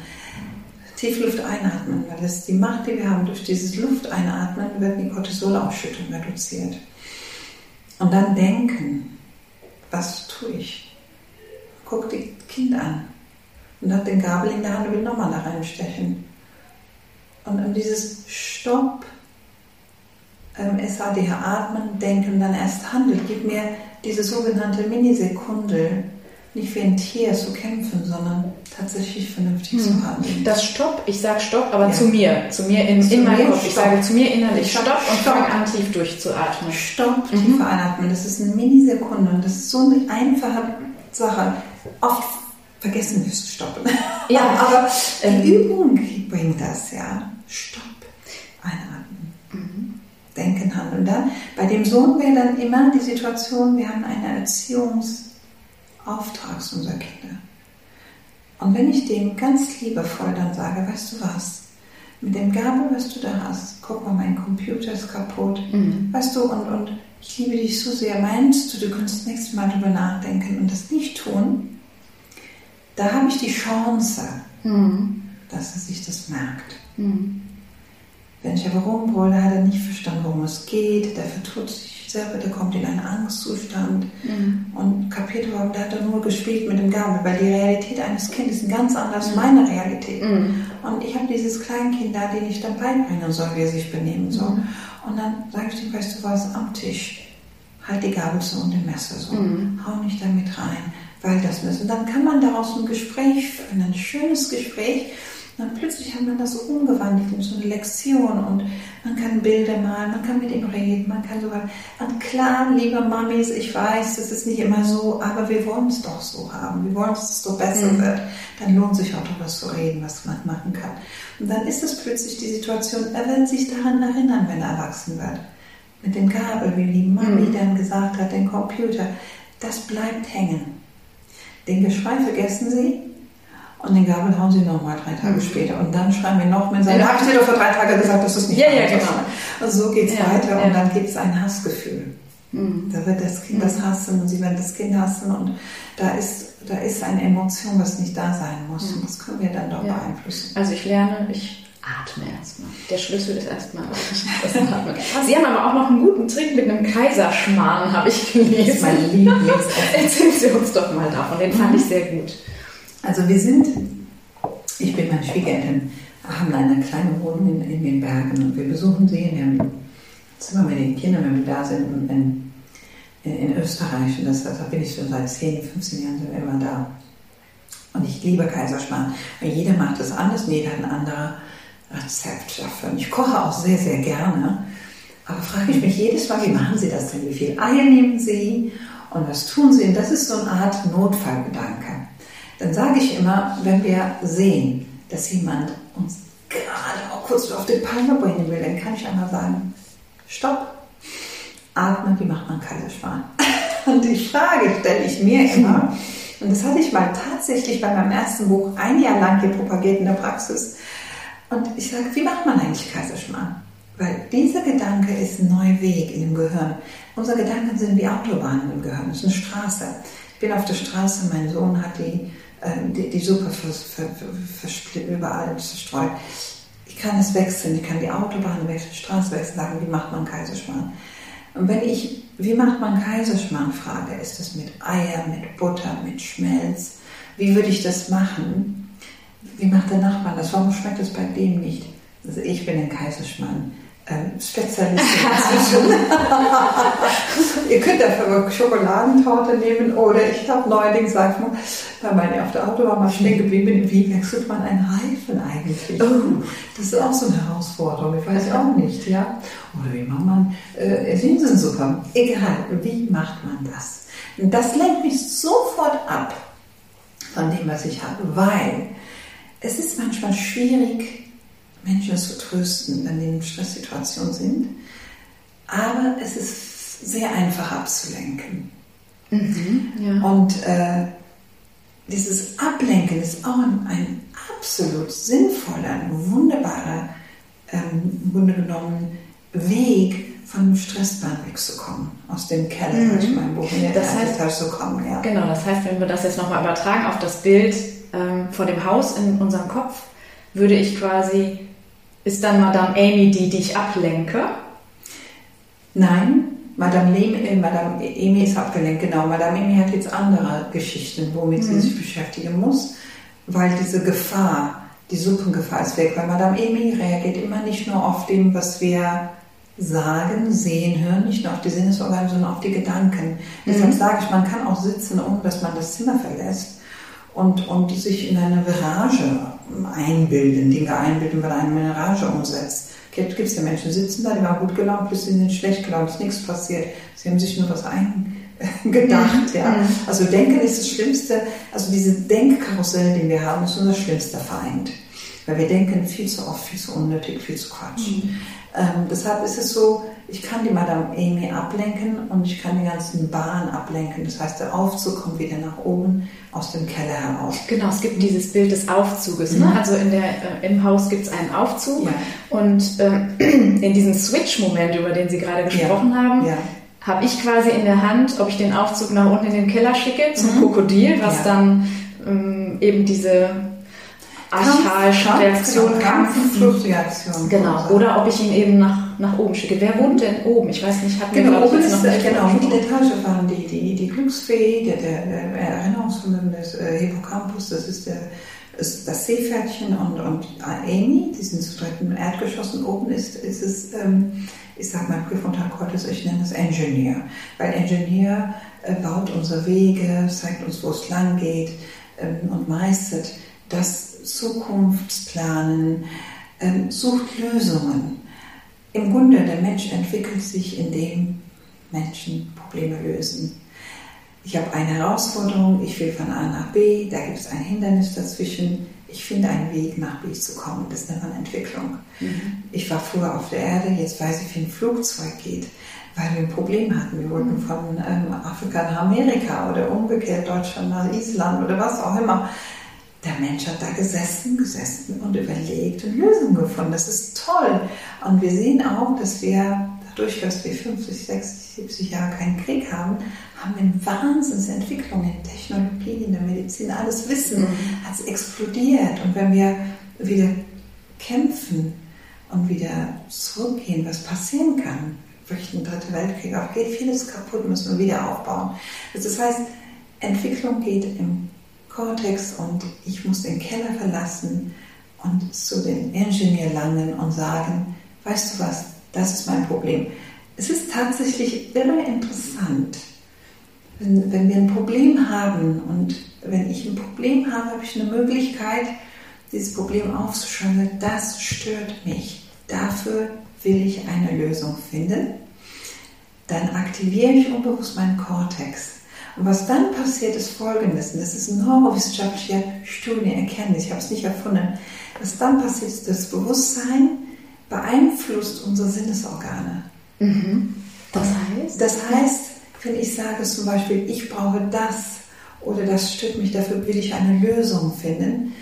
[SPEAKER 5] Tiefluft einatmen, weil das die Macht, die wir haben durch dieses Lufteinatmen, wird die Cortisolausschüttung reduziert. Und dann denken, was tue ich? Guck die Kind an und hat den Gabel in der Hand und will nochmal da reinstechen. Und um dieses Stopp, ähm, SADH atmen, denken, dann erst handeln, gibt mir diese sogenannte Minisekunde, nicht wie ein Tier zu kämpfen, sondern tatsächlich vernünftig zu handeln.
[SPEAKER 6] Das Stopp, ich sage Stopp, aber
[SPEAKER 5] Ja.
[SPEAKER 6] zu mir, zu mir in,
[SPEAKER 5] Zu
[SPEAKER 6] in meinem Kopf. Ich
[SPEAKER 5] Stopp.
[SPEAKER 6] sage zu mir innerlich
[SPEAKER 5] Ich sag
[SPEAKER 6] Stopp und
[SPEAKER 5] Stopp.
[SPEAKER 6] fange an, tief durchzuatmen.
[SPEAKER 5] Stopp, tiefer einatmen. Das ist eine Minisekunde und das ist so eine einfache Sache. Oft vergessen wir es zu stoppen.
[SPEAKER 6] Ja,
[SPEAKER 5] aber
[SPEAKER 6] ähm,
[SPEAKER 5] die Übung bringt das, ja. Stopp, einatmen. Denken, handeln. Dann, bei dem Sohn wäre dann immer die Situation, wir haben einen Erziehungsauftrag zu unseren Kindern. Und wenn ich dem ganz liebevoll dann sage, weißt du was, mit dem Gabel, was du da hast, guck mal, mein Computer ist kaputt, weißt du, und, und ich liebe dich so sehr, meinst du, du könntest nächstes Mal drüber nachdenken und das nicht tun, da habe ich die Chance, dass er sich das merkt. Wenn ich aber rumbrülle, hat er nicht verstanden, worum es geht, der vertut sich selber, der kommt in einen Angstzustand und kapiert überhaupt, der hat dann nur gespielt mit dem Gabel, weil die Realität eines Kindes ist ganz anders als meine Realität. Und ich habe dieses Kleinkind da, den ich dann beibringen soll, wie er sich benehmen soll. Und dann sage ich ihm, weißt du was, am Tisch, halt die Gabel so und den Messer so, hau nicht damit rein, weil das muss. Und dann kann man daraus ein Gespräch führen, ein schönes Gespräch. Und dann plötzlich hat man das so umgewandelt in so eine Lektion und man kann Bilder malen, man kann mit ihm reden, man kann sogar. Und klar, liebe Mamis, ich weiß, das ist nicht immer so, aber wir wollen es doch so haben. Wir wollen, dass es so besser wird. Dann lohnt sich auch darüber zu reden, was man machen kann. Und dann ist es plötzlich die Situation, er wird sich daran erinnern, wenn er erwachsen wird. Mit dem Gabel, wie die Mami dann gesagt hat, den Computer. Das bleibt hängen. Den Geschrei vergessen Sie Und den Gabel hauen sie nochmal drei Tage später. Und dann schreiben wir noch mit, da habe ich dir doch vor drei Tagen gesagt, dass du es nicht
[SPEAKER 6] Ja, ja, genau.
[SPEAKER 5] Und so geht es
[SPEAKER 6] Ja,
[SPEAKER 5] weiter
[SPEAKER 6] ja.
[SPEAKER 5] und dann gibt es ein Hassgefühl. Da wird das Kind das hassen und sie werden das Kind hassen und da ist, da ist eine Emotion, was nicht da sein muss. Und das können wir dann doch beeinflussen.
[SPEAKER 6] Also ich lerne, ich atme erstmal. Der Schlüssel ist erstmal das Atmen. Sie haben aber auch noch einen guten Trick mit einem Kaiserschmarrn, habe ich
[SPEAKER 5] Das ist
[SPEAKER 6] gelesen.
[SPEAKER 5] mein Lieblings.
[SPEAKER 6] Erzählen Sie uns doch mal davon, den fand ich sehr gut.
[SPEAKER 5] Also wir sind, ich bin meine Schwiegereltern, haben eine kleine Wohnung in, in den Bergen und wir besuchen sie in dem Zimmer mit den Kindern, wenn wir da sind in, in, in Österreich. Und das, da bin ich schon seit 10, 15 Jahren immer da. Und ich liebe Kaiserschmarrn. Jeder macht das anders jeder hat ein anderes Rezept dafür. Und ich koche auch sehr, sehr gerne. Aber frage ich mich jedes Mal, wie machen Sie das denn? Wie viel Eier nehmen Sie? Und was tun Sie? Und das ist so eine Art Notfallgedanke. Dann sage ich immer, wenn wir sehen, dass jemand uns gerade auch kurz auf die Palme bringen will, dann kann ich einmal sagen, stopp, atmen, wie macht man Kaiserschmarrn? Und die Frage stelle ich mir immer, und das hatte ich mal tatsächlich bei meinem ersten Buch ein Jahr lang hier propagiert in der Praxis. Und ich sage, wie macht man eigentlich Kaiserschmarrn? Weil dieser Gedanke ist ein neuer Weg in dem Gehirn. Unsere Gedanken sind wie Autobahnen im Gehirn, das ist eine Straße. Ich bin auf der Straße, mein Sohn hat die, die, die Suppe ver, ver, versplit- überall zerstreut. Ich kann es wechseln, ich kann die Autobahn wechseln, die Straße wechseln, sagen, wie macht man Kaiserschmarrn? Und wenn ich, wie macht man Kaiserschmarrn, frage, ist das mit Eier, mit Butter, mit Schmelz? Wie würde ich das machen? Wie macht der Nachbar das? Warum schmeckt es bei dem nicht? Also ich bin ein Kaiserschmarrn. Ähm, Spezialistin. Ihr könnt dafür Schokoladentorte nehmen oder ich habe neuerdings, mal, weil meine auf der Autobahn mal stehen geblieben bin, wie wechselt man einen Reifen eigentlich?
[SPEAKER 6] Oh.
[SPEAKER 5] Das ist auch so eine Herausforderung, ich weiß auch nicht, ja. Oder wie macht man äh, Linsensuppe? Egal, wie macht man das? Das lenkt mich sofort ab von dem, was ich habe, weil es ist manchmal schwierig, Menschen zu trösten, wenn die in Stresssituationen sind, aber es ist sehr einfach abzulenken.
[SPEAKER 6] Ja.
[SPEAKER 5] Und äh, dieses Ablenken ist auch ein, absolut sinnvoller, ein wunderbarer, ähm, im Grunde genommen, Weg, von dem Stressbahn wegzukommen. Aus dem Keller,
[SPEAKER 6] Mhm.
[SPEAKER 5] ich mein Buch, in der
[SPEAKER 6] Das heißt-
[SPEAKER 5] zu kommen. Ja.
[SPEAKER 6] Genau, das heißt, wenn wir das jetzt nochmal übertragen auf das Bild ähm, vor dem Haus in unserem Kopf, würde ich quasi, ist dann Madame Amy die, die ich ablenke?
[SPEAKER 5] Nein, Madame, Lem, äh, Madame Emi ist abgelenkt, genau. Madame Emi hat jetzt andere Geschichten, womit sie sich beschäftigen muss, weil diese Gefahr, die Suppengefahr ist weg. Weil Madame Emi reagiert immer nicht nur auf dem, was wir sagen, sehen, hören, nicht nur auf die Sinnesorgane, sondern auf die Gedanken. Deshalb sage ich, man kann auch sitzen, ohne dass man das Zimmer verlässt und, und sich in eine Virage einbilden, Dinge einbilden, weil eine Mirage umsetzt. Gibt es ja Menschen, die sitzen da, die waren gut gelaunt, bis sie sind schlecht gelaunt, ist nichts passiert. Sie haben sich nur was eingedacht. Ja. Also Denken ist das Schlimmste, also diese Denkkarussell, die wir haben, ist unser schlimmster Feind. Weil wir denken viel zu oft, viel zu unnötig, viel zu Quatsch. Ähm, deshalb ist es so, ich kann die Madame Amy ablenken und ich kann die ganzen Bahn ablenken. Das heißt, der Aufzug kommt wieder nach oben aus dem Keller heraus.
[SPEAKER 6] Genau, es gibt dieses Bild des Aufzuges. Ne? Also in der, äh, im Haus gibt es einen Aufzug
[SPEAKER 5] Ja.
[SPEAKER 6] und ähm, in diesem Switch-Moment, über den Sie gerade gesprochen haben,
[SPEAKER 5] Ja.
[SPEAKER 6] habe ich quasi in der Hand, ob ich den Aufzug nach unten in den Keller schicke zum Krokodil, was
[SPEAKER 5] Ja.
[SPEAKER 6] dann ähm, eben diese Reaktionen,
[SPEAKER 5] genau,
[SPEAKER 6] Kampf,
[SPEAKER 5] Kampf- und Fluchtreaktion.
[SPEAKER 6] Genau, oder ob ich ihn eben nach, nach oben schicke. Wer wohnt denn oben? Ich weiß nicht, hatten wir
[SPEAKER 5] Genau, oben ist,
[SPEAKER 6] noch nicht
[SPEAKER 5] genau, mit
[SPEAKER 6] gesprochen.
[SPEAKER 5] Etage fahren die, die, die Glücksfee, der, der, der Erinnerungsvermögen des äh, Hippocampus, das ist, der, ist das Seepferdchen und, und Amy, die sind zu dritt im Erdgeschoss und oben ist, ist es, ähm, ich sag mal, Präfrontal Cortex, ich nenne es Engineer, weil Engineer äh, baut unsere Wege, zeigt uns, wo es lang geht ähm, und meistert das Zukunftsplanen, ähm, sucht Lösungen. Im Grunde, der Mensch entwickelt sich, indem Menschen Probleme lösen. Ich habe eine Herausforderung, ich will von A nach B, da gibt es ein Hindernis dazwischen. Ich finde einen Weg, nach B zu kommen. Das nennt man Entwicklung. Ich war früher auf der Erde, jetzt weiß ich, wie ein Flugzeug geht, weil wir ein Problem hatten. Wir wollten von ähm, Afrika nach Amerika oder umgekehrt Deutschland nach Island oder was auch immer. Der Mensch hat da gesessen, gesessen und überlegt und Lösungen gefunden. Das ist toll. Und wir sehen auch, dass wir dadurch, dass wir 50, 60, 70 Jahre keinen Krieg haben, haben wir eine Wahnsinnsentwicklung in Technologie, in der Medizin. Alles Wissen hat explodiert. Und wenn wir wieder kämpfen und wieder zurückgehen, was passieren kann, durch den Dritten Weltkrieg auch geht vieles kaputt, müssen wir wieder aufbauen. Das heißt, Entwicklung geht im Cortex und ich muss den Keller verlassen und zu den Ingenieur langen und sagen, weißt du was, das ist mein Problem. Es ist tatsächlich immer interessant, wenn, wenn wir ein Problem haben und wenn ich ein Problem habe, habe ich eine Möglichkeit, dieses Problem aufzuschreiben. Das stört mich. Dafür will ich eine Lösung finden. Dann aktiviere ich unbewusst meinen Kortex. Und was dann passiert, ist Folgendes, und das ist eine neurowissenschaftliche Studie, Erkenntnis, ich habe es nicht erfunden. Was dann passiert, ist, das Bewusstsein beeinflusst unsere Sinnesorgane.
[SPEAKER 6] Mhm. Das heißt?
[SPEAKER 5] Das heißt, wenn ich sage zum Beispiel, ich brauche das oder das stört mich, dafür will ich eine Lösung finden.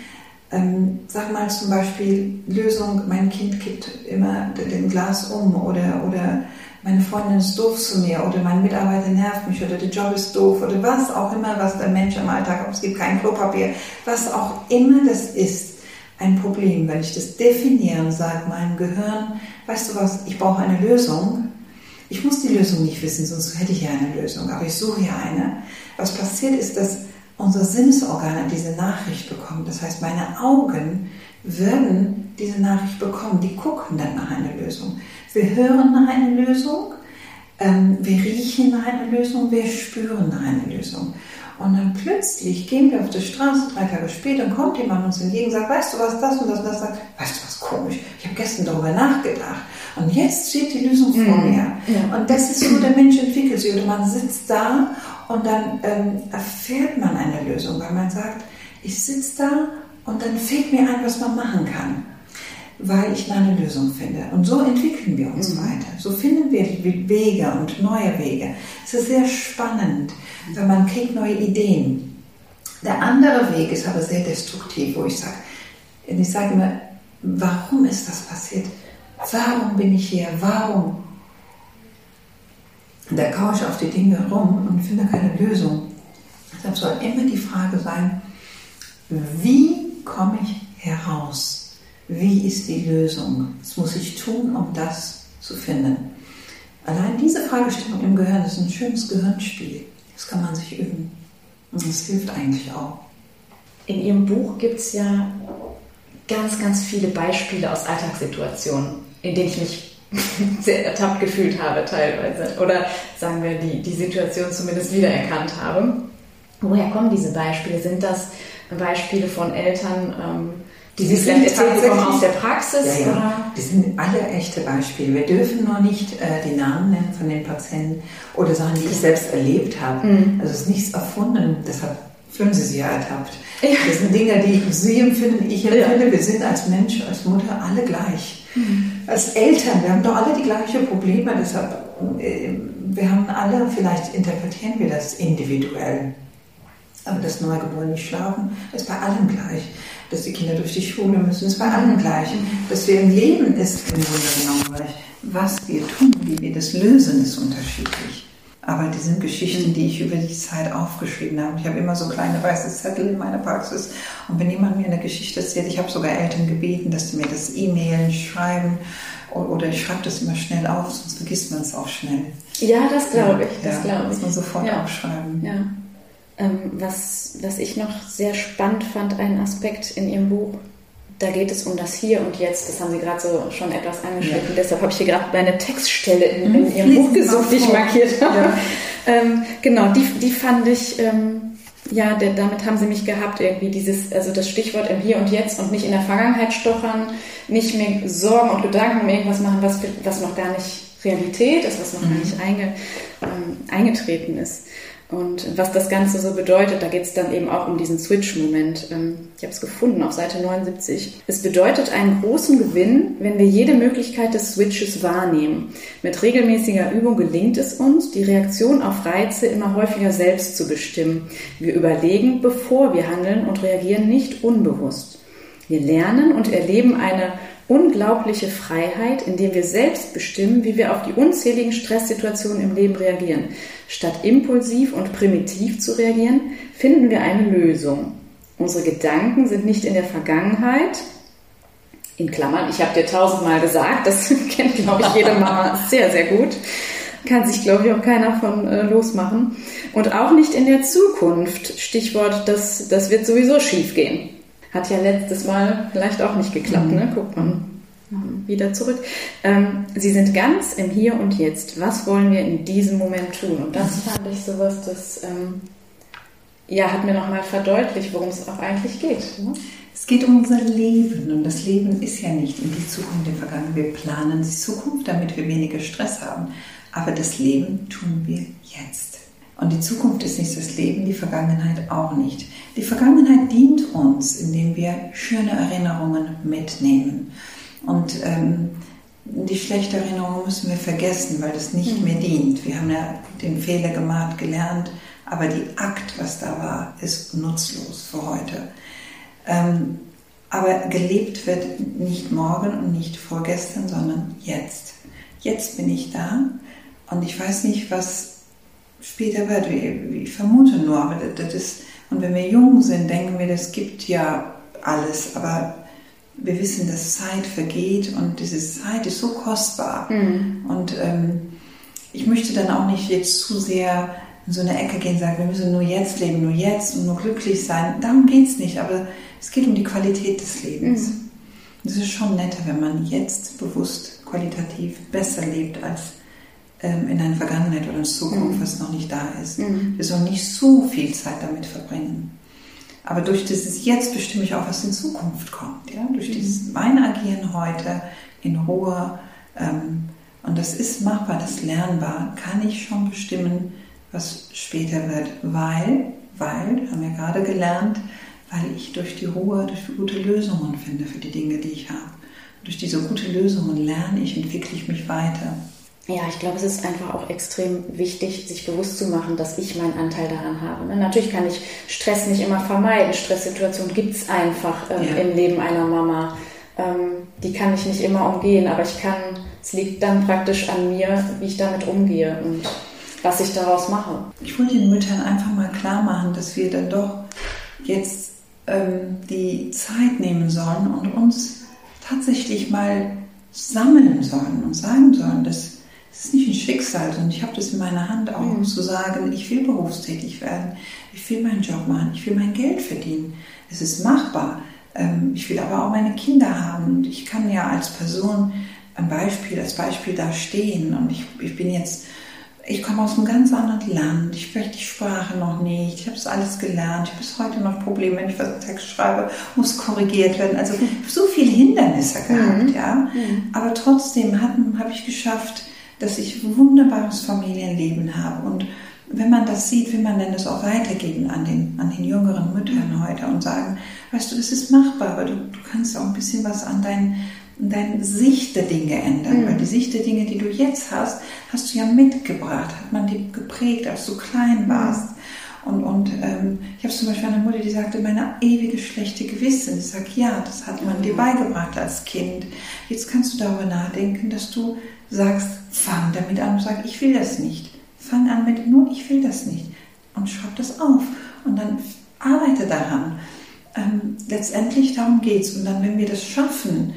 [SPEAKER 5] Ähm, sag mal zum Beispiel, Lösung, mein Kind kippt immer den Glas um oder, oder meine Freundin ist doof zu mir oder mein Mitarbeiter nervt mich oder der Job ist doof oder was auch immer, was der Mensch im Alltag es gibt kein Klopapier, was auch immer das ist, ein Problem. Wenn ich das definiere und sage meinem Gehirn, weißt du was, ich brauche eine Lösung, ich muss die Lösung nicht wissen, sonst hätte ich ja eine Lösung, aber ich suche ja eine. Was passiert ist, dass unsere Sinnesorgane diese Nachricht bekommen. Das heißt, meine Augen werden diese Nachricht bekommen. Die gucken dann nach einer Lösung. Wir hören nach einer Lösung, ähm, wir riechen nach einer Lösung, wir spüren nach einer Lösung. Und dann plötzlich gehen wir auf die Straße, drei Tage später, und kommt jemand uns entgegen und sagt, weißt du was, das und das und das, sagt, weißt du was, komisch, ich habe gestern darüber nachgedacht. Und jetzt steht die Lösung vor mhm. mir. Ja. Und das ist so, der Mensch entwickelt sich. Oder man sitzt da und dann ähm, erfährt man eine Lösung, weil man sagt, ich sitze da und dann fällt mir ein, was man machen kann, weil ich da eine Lösung finde. Und so entwickeln wir uns mhm. weiter. So finden wir Wege und neue Wege. Es ist sehr spannend, weil man kriegt neue Ideen. Der andere Weg ist aber sehr destruktiv, wo ich sage, ich sage immer, warum ist das passiert? Warum bin ich hier? Warum? Da kaue ich auf die Dinge rum und finde keine Lösung. Deshalb soll immer die Frage sein, wie komme ich heraus? Wie ist die Lösung? Was muss ich tun, um das zu finden? Allein diese Fragestellung im Gehirn ist ein schönes Gehirnspiel. Das kann man sich üben. Und das hilft eigentlich auch.
[SPEAKER 6] In Ihrem Buch gibt es ja ganz, ganz viele Beispiele aus Alltagssituationen, in denen ich mich sehr ertappt gefühlt habe teilweise. Oder sagen wir, die, die Situation zumindest wiedererkannt habe. Woher kommen diese Beispiele? Sind das Beispiele von Eltern, ähm, die Sie vielleicht erzählt bekommen aus der Praxis?
[SPEAKER 5] Ja, ja. Die sind alle echte Beispiele. Wir dürfen nur nicht äh, die Namen nennen von den Patienten oder Sachen, die ich selbst erlebt habe. Mhm. Also es ist nichts erfunden, deshalb fühlen Sie sich ja ertappt. Ja. Das sind Dinge, die Sie empfinden, ich empfinde. Ja. Wir sind als Mensch, als Mutter alle gleich. Mhm. Als Eltern, wir haben doch alle die gleichen Probleme, deshalb, äh, wir haben alle, vielleicht interpretieren wir das individuell. Aber das Neugeborene nicht schlafen, ist bei allen gleich. Dass die Kinder durch die Schule müssen, ist bei allen gleich. Dass wir im Leben ist im Grunde genommen gleich. Was wir tun, wie wir das lösen, ist unterschiedlich. Aber die sind Geschichten, die ich über die Zeit aufgeschrieben habe. Ich habe immer so kleine weiße Zettel in meiner Praxis. Und wenn jemand mir eine Geschichte erzählt, ich habe sogar Eltern gebeten, dass sie mir das E-Mailen schreiben oder ich schreibe das immer schnell auf, sonst vergisst man es auch schnell.
[SPEAKER 6] Ja, das glaube ich. Das
[SPEAKER 5] ja, glaube ich. Muss man sofort ja. aufschreiben.
[SPEAKER 6] Ja. Ähm, was, was ich noch sehr spannend fand, ein Aspekt in Ihrem Buch, da geht es um das Hier und Jetzt. Das haben Sie gerade so schon etwas angeschnitten. Ja. Deshalb habe ich hier gerade meine Textstelle in, in mhm. Ihrem Buch gesucht, die ich markiert habe. Ja. Ähm, genau, die, die fand ich, ähm, ja, der, damit haben Sie mich gehabt, irgendwie dieses, also das Stichwort im Hier und Jetzt und nicht in der Vergangenheit stochern, nicht mehr Sorgen und Gedanken um irgendwas machen, was, was noch gar nicht Realität ist, was noch mhm. gar nicht einge, ähm, eingetreten ist. Und was das Ganze so bedeutet, da geht es dann eben auch um diesen Switch-Moment. Ähm, ich habe es gefunden auf Seite 79. Es bedeutet einen großen Gewinn, wenn wir jede Möglichkeit des Switches wahrnehmen. Mit regelmäßiger Übung gelingt es uns, die Reaktion auf Reize immer häufiger selbst zu bestimmen. Wir überlegen, bevor wir handeln und reagieren nicht unbewusst. Wir lernen und erleben eine unglaubliche Freiheit, indem wir selbst bestimmen, wie wir auf die unzähligen Stresssituationen im Leben reagieren. Statt impulsiv und primitiv zu reagieren, finden wir eine Lösung. Unsere Gedanken sind nicht in der Vergangenheit, in Klammern, ich habe dir tausendmal gesagt, das kennt, glaube ich, jede Mama sehr, sehr gut. Kann sich, glaube ich, auch keiner von äh, losmachen. Und auch nicht in der Zukunft. Stichwort, das, das wird sowieso schief gehen. Hat ja letztes Mal vielleicht auch nicht geklappt, mhm. ne? Guckt man wieder zurück. Ähm, Sie sind ganz im Hier und Jetzt. Was wollen wir in diesem Moment tun? Und das fand ich sowas, das ähm, ja, hat mir nochmal verdeutlicht, worum es auch eigentlich geht. Ne?
[SPEAKER 5] Es geht um unser Leben und das Leben ist ja nicht in die Zukunft, die Vergangenheit. Wir planen die Zukunft, damit wir weniger Stress haben. Aber das Leben tun wir jetzt. Und die Zukunft ist nicht das Leben, die Vergangenheit auch nicht. Die Vergangenheit dient uns, indem wir schöne Erinnerungen mitnehmen. Und ähm, die schlechte Erinnerung müssen wir vergessen, weil das nicht mhm. mehr dient. Wir haben ja den Fehler gemacht, gelernt, aber die Akt, was da war, ist nutzlos für heute. Ähm, aber gelebt wird nicht morgen und nicht vorgestern, sondern jetzt. Jetzt bin ich da und ich weiß nicht, was später wird. Ich vermute nur, aber das ist, und wenn wir jung sind, denken wir, das gibt ja alles, aber wir wissen, dass Zeit vergeht und diese Zeit ist so kostbar. Mhm. Und ähm, ich möchte dann auch nicht jetzt zu sehr in so eine Ecke gehen und sagen, wir müssen nur jetzt leben, nur jetzt und nur glücklich sein. Darum geht es nicht, aber es geht um die Qualität des Lebens. Mhm. Es ist schon netter, wenn man jetzt bewusst qualitativ besser lebt als ähm, in einer Vergangenheit oder in Zukunft, mhm. was noch nicht da ist. Mhm. Wir sollen nicht so viel Zeit damit verbringen. Aber durch dieses Jetzt bestimme ich auch, was in Zukunft kommt. Ja? Durch mhm. dieses mein Agieren heute in Ruhe, ähm, und das ist machbar, das ist lernbar, kann ich schon bestimmen, was später wird. Weil, weil, haben wir gerade gelernt, weil ich durch die Ruhe, durch gute Lösungen finde für die Dinge, die ich habe. Durch diese gute Lösungen lerne ich, entwickle ich mich weiter.
[SPEAKER 6] Ja, ich glaube, es ist einfach auch extrem wichtig, sich bewusst zu machen, dass ich meinen Anteil daran habe. Ne? Natürlich kann ich Stress nicht immer vermeiden. Stresssituationen gibt es einfach ähm, ja. im Leben einer Mama. Ähm, die kann ich nicht immer umgehen, aber ich kann, es liegt dann praktisch an mir, wie ich damit umgehe und was ich daraus mache.
[SPEAKER 5] Ich wollte den Müttern einfach mal klar machen, dass wir dann doch jetzt ähm, die Zeit nehmen sollen und uns tatsächlich mal sammeln sollen und sagen sollen, dass es ist nicht ein Schicksal, sondern ich habe das in meiner Hand auch, mhm. zu sagen, ich will berufstätig werden, ich will meinen Job machen, ich will mein Geld verdienen. Es ist machbar. Ähm, ich will aber auch meine Kinder haben und ich kann ja als Person ein Beispiel, als Beispiel da stehen und ich, ich bin jetzt ich komme aus einem ganz anderen Land, ich spreche die Sprache noch nicht, ich habe es alles gelernt, ich habe bis heute noch Probleme, wenn ich was im Text schreibe, muss korrigiert werden. Also so viele Hindernisse gehabt, mhm. ja. Mhm. Aber trotzdem habe ich geschafft, dass ich wunderbares Familienleben habe. Und wenn man das sieht, will man dann das auch weitergeben an den, an den jüngeren Müttern heute und sagen, weißt du, das ist machbar, aber du, du kannst auch ein bisschen was an dein, deine Sicht der Dinge ändern. Mhm. Weil die Sicht der Dinge, die du jetzt hast, hast du ja mitgebracht, hat man die geprägt, als du klein warst. Und, und ähm, ich habe zum Beispiel eine Mutter, die sagte, meine ewige schlechte Gewissen. Ich sage, ja, das hat man dir beigebracht als Kind. Jetzt kannst du darüber nachdenken, dass du sagst, fang damit an und sag, ich will das nicht. Fang an mit nur, ich will das nicht. Und schreib das auf. Und dann arbeite daran. Ähm, letztendlich darum geht es. Und dann, wenn wir das schaffen,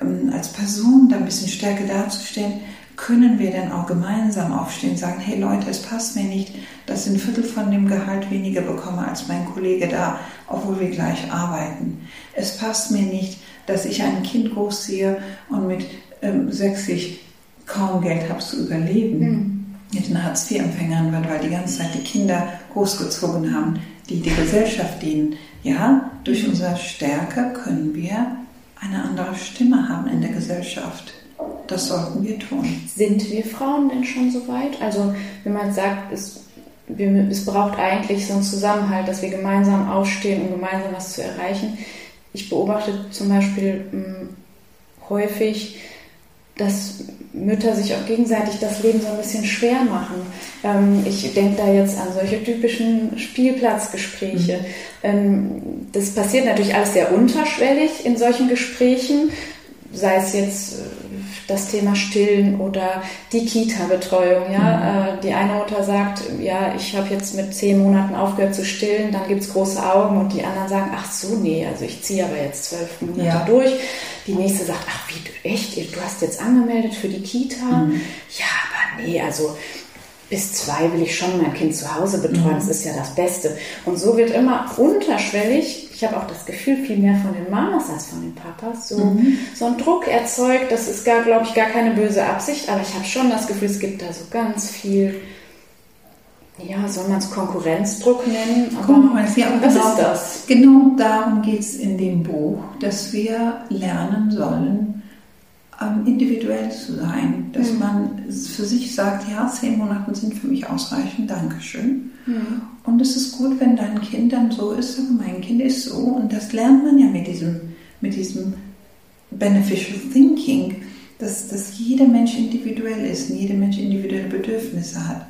[SPEAKER 5] ähm, als Person da ein bisschen stärker darzustellen, können wir dann auch gemeinsam aufstehen und sagen, hey Leute, es passt mir nicht, dass ich ein Viertel von dem Gehalt weniger bekomme als mein Kollege da, obwohl wir gleich arbeiten. Es passt mir nicht, dass ich ein Kind großziehe und mit ähm, 60 kaum Geld habe zu überleben. Mhm. Mit den Hartz-IV-Empfängern wird, weil die ganze Zeit die Kinder großgezogen haben, die die Gesellschaft dienen. Ja, durch unsere Stärke können wir eine andere Stimme haben in der Gesellschaft. Das sollten wir tun.
[SPEAKER 6] Sind wir Frauen denn schon so weit? Also, wenn man sagt, es wir, es braucht eigentlich so einen Zusammenhalt, dass wir gemeinsam aufstehen, um gemeinsam was zu erreichen. Ich beobachte zum Beispiel mh, hm, häufig, dass Mütter sich auch gegenseitig das Leben so ein bisschen schwer machen. Ähm, ich denke da jetzt an solche typischen Spielplatzgespräche. Mhm. Ähm, das passiert natürlich alles sehr unterschwellig in solchen Gesprächen, sei es jetzt äh, das Thema Stillen oder die Kita-Betreuung. Ja? Mhm. Äh, die eine Mutter sagt, ja, ich habe jetzt mit zehn Monaten aufgehört zu stillen, dann gibt es große Augen und die anderen sagen, ach so, nee, also ich ziehe aber jetzt zwölf Monate ja. durch. Die nächste sagt, ach wie, echt, du hast jetzt angemeldet für die Kita? Mhm. Ja, aber nee, also bis zwei will ich schon mein Kind zu Hause betreuen, mhm. das ist ja das Beste. Und so wird immer unterschwellig, ich habe auch das Gefühl, viel mehr von den Mamas als von den Papas, so, mhm. so ein Druck erzeugt. Das ist, gar, glaube ich, gar keine böse Absicht, aber ich habe schon das Gefühl, es gibt da so ganz viel ja, soll man es Konkurrenzdruck nennen?
[SPEAKER 5] Aber Konkurrenz, ja, was genau, ist das? Genau darum geht es in dem Buch, dass wir lernen sollen, individuell zu sein. Dass mhm. man für sich sagt, ja, zehn Monate sind für mich ausreichend, Dankeschön. Mhm. Und es ist gut, wenn dein Kind dann so ist, aber mein Kind ist so. Und das lernt man ja mit diesem, mit diesem Beneficial Thinking, dass, dass jeder Mensch individuell ist und jeder Mensch individuelle Bedürfnisse hat.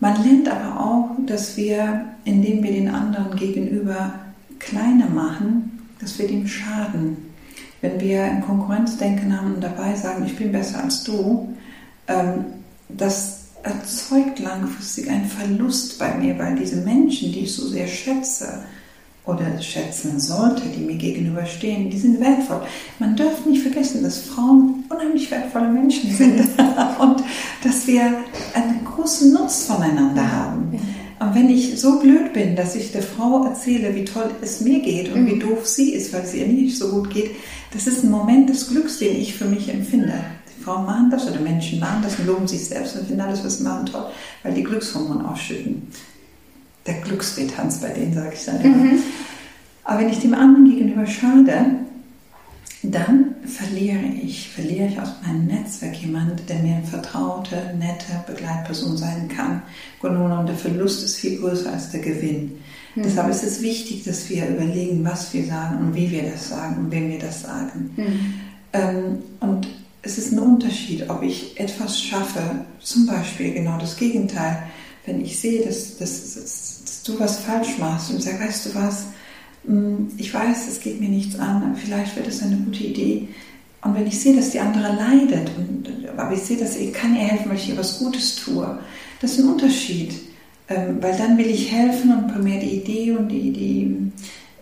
[SPEAKER 5] Man lernt aber auch, dass wir, indem wir den anderen gegenüber kleiner machen, dass wir dem schaden. Wenn wir ein Konkurrenzdenken haben und dabei sagen, ich bin besser als du, ähm, das erzeugt langfristig einen Verlust bei mir, weil diese Menschen, die ich so sehr schätze, oder schätzen sollte, die mir gegenüberstehen, die sind wertvoll. Man darf nicht vergessen, dass Frauen unheimlich wertvolle Menschen sind und dass wir einen großen Nutzen voneinander haben. Und wenn ich so blöd bin, dass ich der Frau erzähle, wie toll es mir geht und mhm. wie doof sie ist, weil es ihr nicht so gut geht, das ist ein Moment des Glücks, den ich für mich empfinde. Die Frauen machen das oder Menschen machen das und loben sich selbst und finden alles, was sie machen, toll, weil die Glückshormone ausschütten der Glücksweh-Tanz bei denen, sage ich dann immer. Mhm. Aber wenn ich dem anderen gegenüber schade, dann verliere ich, verliere ich aus meinem Netzwerk jemanden, der mir eine vertraute, nette Begleitperson sein kann. Und der Verlust ist viel größer als der Gewinn. Mhm. Deshalb ist es wichtig, dass wir überlegen, was wir sagen und wie wir das sagen und wem wir das sagen. Mhm. Ähm, und es ist ein Unterschied, ob ich etwas schaffe, zum Beispiel genau das Gegenteil, wenn ich sehe, dass, dass, dass, dass du was falsch machst und sag, weißt du was, ich weiß, es geht mir nichts an, vielleicht wird es eine gute Idee. Und wenn ich sehe, dass die andere leidet, und, aber ich sehe, dass ich kann ihr helfen, weil ich ihr was Gutes tue, das ist ein Unterschied. Ähm, weil dann will ich helfen und mehr die Idee und die, die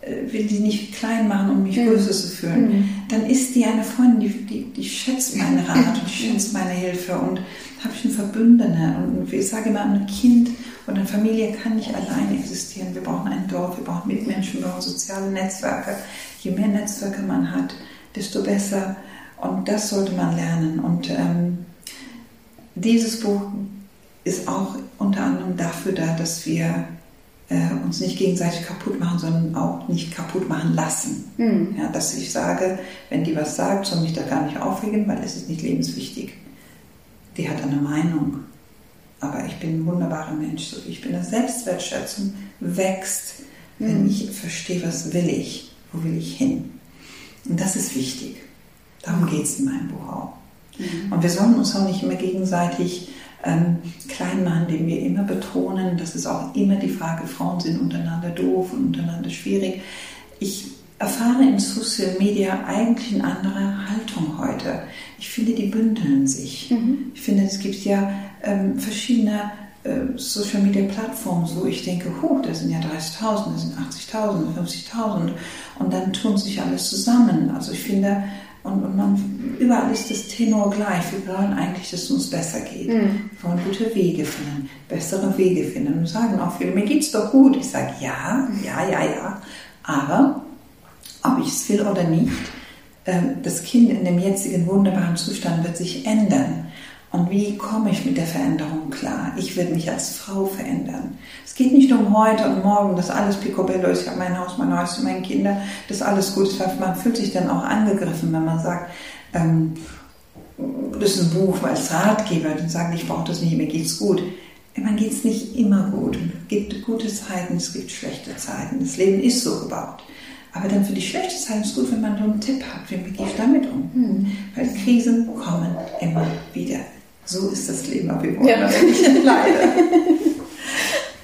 [SPEAKER 5] äh, will die nicht klein machen, um mich mhm. böse zu fühlen. Mhm. Dann ist die eine Freundin, die, die, die schätzt meinen Rat und die schätzt meine Hilfe und habe ich einen Verbündene. Und ich sage immer, ein Kind und eine Familie kann nicht alleine existieren. Wir brauchen ein Dorf, wir brauchen Mitmenschen, wir brauchen soziale Netzwerke. Je mehr Netzwerke man hat, desto besser. Und das sollte man lernen. Und ähm, dieses Buch ist auch unter anderem dafür da, dass wir äh, uns nicht gegenseitig kaputt machen, sondern auch nicht kaputt machen lassen. Mhm. Ja, dass ich sage, wenn die was sagt, soll mich da gar nicht aufregen, weil es ist nicht lebenswichtig die hat eine Meinung. Aber ich bin ein wunderbarer Mensch, so wie ich bin. Eine Selbstwertschätzung wächst, wenn mhm. ich verstehe, was will ich, wo will ich hin. Und das ist wichtig. Darum geht es in meinem Buch auch. Mhm. Und wir sollen uns auch nicht immer gegenseitig ähm, klein machen, indem wir immer betonen, das ist auch immer die Frage, Frauen sind untereinander doof und untereinander schwierig. Ich erfahre in Social Media eigentlich eine andere Haltung heute. Ich finde, die bündeln sich. Mhm. Ich finde, es gibt ja ähm, verschiedene äh, Social Media Plattformen, wo ich denke, huh, da sind ja 30.000, da sind 80.000, 50.000 und dann tun sich alles zusammen. Also ich finde, und, und man, überall ist das Tenor gleich. Wir wollen eigentlich, dass es uns besser geht. Mhm. Wir wollen gute Wege finden, bessere Wege finden. Und sagen auch viele, mir geht's doch gut. Ich sage, ja, ja, ja, ja. Aber ob ich es will oder nicht, ähm, das Kind in dem jetzigen wunderbaren Zustand wird sich ändern. Und wie komme ich mit der Veränderung klar? Ich will mich als Frau verändern. Es geht nicht um heute und morgen, dass alles picobello ist. Ich habe mein Haus, mein Haus, meine Kinder, dass alles gut ist. Man fühlt sich dann auch angegriffen, wenn man sagt, ähm, das ist ein Buch als Ratgeber, dann sagen, ich brauche das nicht, mir geht's gut. man geht es nicht immer gut. Es gibt gute Zeiten, es gibt schlechte Zeiten. Das Leben ist so gebaut. Aber dann für die schlechte Zeit ist es gut, wenn man so einen Tipp hat, wie gehe ich damit um? Hm. Weil Krisen kommen immer wieder. So ist das Leben, wir wollen ja. leider.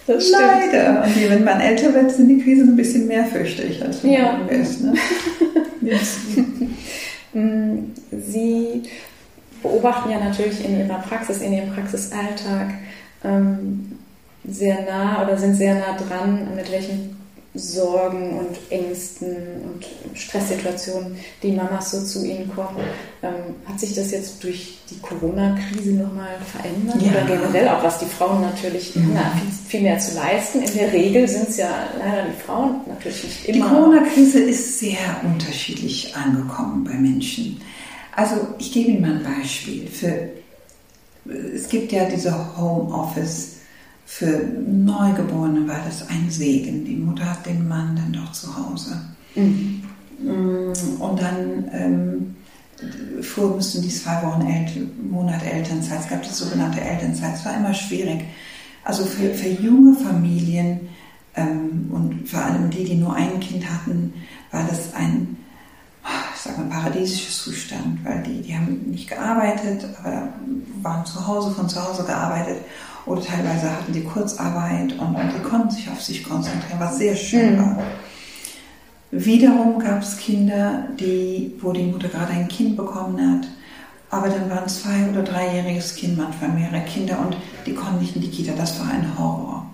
[SPEAKER 5] Das Leider. Und wenn man älter wird, sind die Krisen ein bisschen mehr, fürchte ich, als wenn ja. man ist. Ne?
[SPEAKER 6] Mm, Sie beobachten ja natürlich in Ihrer Praxis, in Ihrem Praxisalltag ähm, sehr nah oder sind sehr nah dran, mit welchen Sorgen und Ängsten und Stresssituationen die Mamas so zu Ihnen kommen. Ähm, hat sich das jetzt durch die Corona-Krise nochmal verändert? Ja. Oder generell auch, was die Frauen natürlich mhm. na, viel, viel, mehr zu leisten? In der Regel sind es ja leider die Frauen natürlich nicht immer.
[SPEAKER 5] Die Corona-Krise ist sehr unterschiedlich angekommen bei Menschen. Also ich gebe Ihnen mal ein Beispiel. Für, es gibt ja diese Homeoffice- für Neugeborene war das ein Segen. Die Mutter hat den Mann dann doch zu Hause. Mhm. Und dann ähm, früher mussten die zwei Wochen El Monat Elternzeit, es gab die sogenannte Elternzeit, es war immer schwierig. Also für, für junge Familien ähm, und vor allem die, die nur ein Kind hatten, war das ein, ich sag mal, paradiesischer Zustand, weil die, die haben nicht gearbeitet, aber waren zu Hause, von zu Hause gearbeitet oder teilweise hatten die Kurzarbeit und, und die konnten sich auf sich konzentrieren, was sehr schön mhm. war. Wiederum gab es Kinder, die, wo die Mutter gerade ein Kind bekommen hat, aber dann waren zwei- oder dreijähriges Kind, manchmal mehrere Kinder und die konnten nicht in die Kita. Das war ein Horror.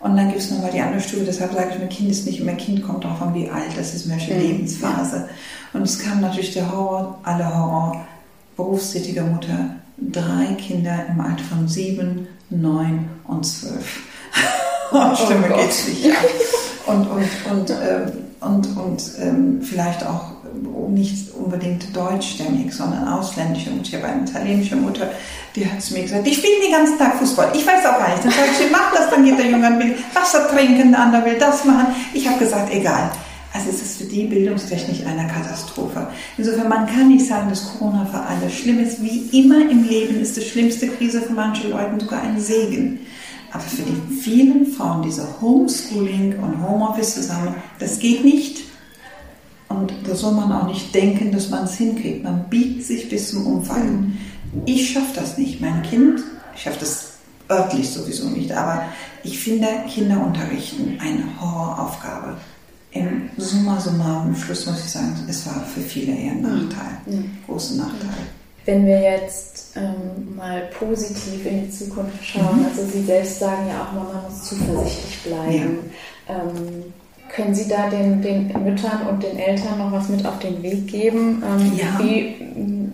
[SPEAKER 5] Und dann gibt es nochmal die andere Stufe, deshalb sage ich, mein Kind ist nicht immer Kind, kommt darauf an, wie alt das ist, welche mhm. Lebensphase. Und es kam natürlich der Horror, alle Horror, berufstätige Mutter, drei Kinder im Alter von sieben, neun und zwölf. oh, Stimme oh geht nicht. Und, und, und, ähm, und, und ähm, vielleicht auch nicht unbedingt deutschstämmig, sondern ausländische Mutter. Ich habe eine italienische Mutter, die hat zu mir gesagt, ich spiele den ganzen Tag Fußball. Ich weiß auch gar nicht. Dann sage ich, mach das, dann geht der Junge will Wasser trinken, der andere will das machen. Ich habe gesagt, egal. Also es ist für die bildungstechnisch eine Katastrophe. Insofern, man kann nicht sagen, dass Corona für alle schlimm ist. Wie immer im Leben ist die schlimmste Krise für manche Leute sogar ein Segen. Aber für die vielen Frauen, diese Homeschooling und Homeoffice zusammen, das geht nicht. Und da soll man auch nicht denken, dass man es hinkriegt. Man biegt sich bis zum Umfallen. Ich schaffe das nicht. Mein Kind, ich schaffe das örtlich sowieso nicht, aber ich finde Kinder unterrichten eine Horroraufgabe im Summa summarum, Schluss muss ich sagen, es war für viele eher ein Nachteil, mhm. großen Nachteil.
[SPEAKER 6] Wenn wir jetzt ähm, mal positiv in die Zukunft schauen, mhm. also Sie selbst sagen ja auch, man muss zuversichtlich bleiben. Ja. Ähm, können Sie da den, den Müttern und den Eltern noch was mit auf den Weg geben? Ähm, ja. Wie,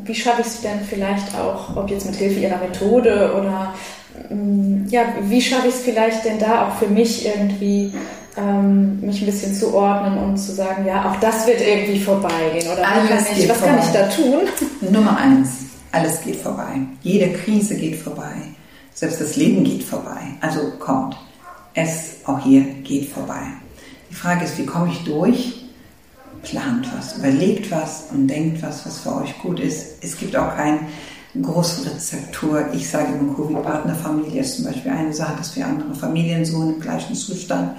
[SPEAKER 6] wie schaffe ich es denn vielleicht auch, ob jetzt mit Hilfe Ihrer Methode oder ähm, ja, wie schaffe ich es vielleicht denn da auch für mich irgendwie ähm, mich ein bisschen zu ordnen und zu sagen, ja, auch das wird irgendwie vorbeigehen. Oder kann ich, was vorbei. kann ich da tun?
[SPEAKER 5] Nummer eins, alles geht vorbei. Jede Krise geht vorbei. Selbst das Leben geht vorbei. Also kommt. Es auch hier geht vorbei. Die Frage ist, wie komme ich durch? Plant was, überlegt was und denkt was, was für euch gut ist. Es gibt auch kein große Rezeptur. Ich sage immer, Covid-Partnerfamilie ist zum Beispiel eine Sache, dass wir andere Familien suchen im gleichen Zustand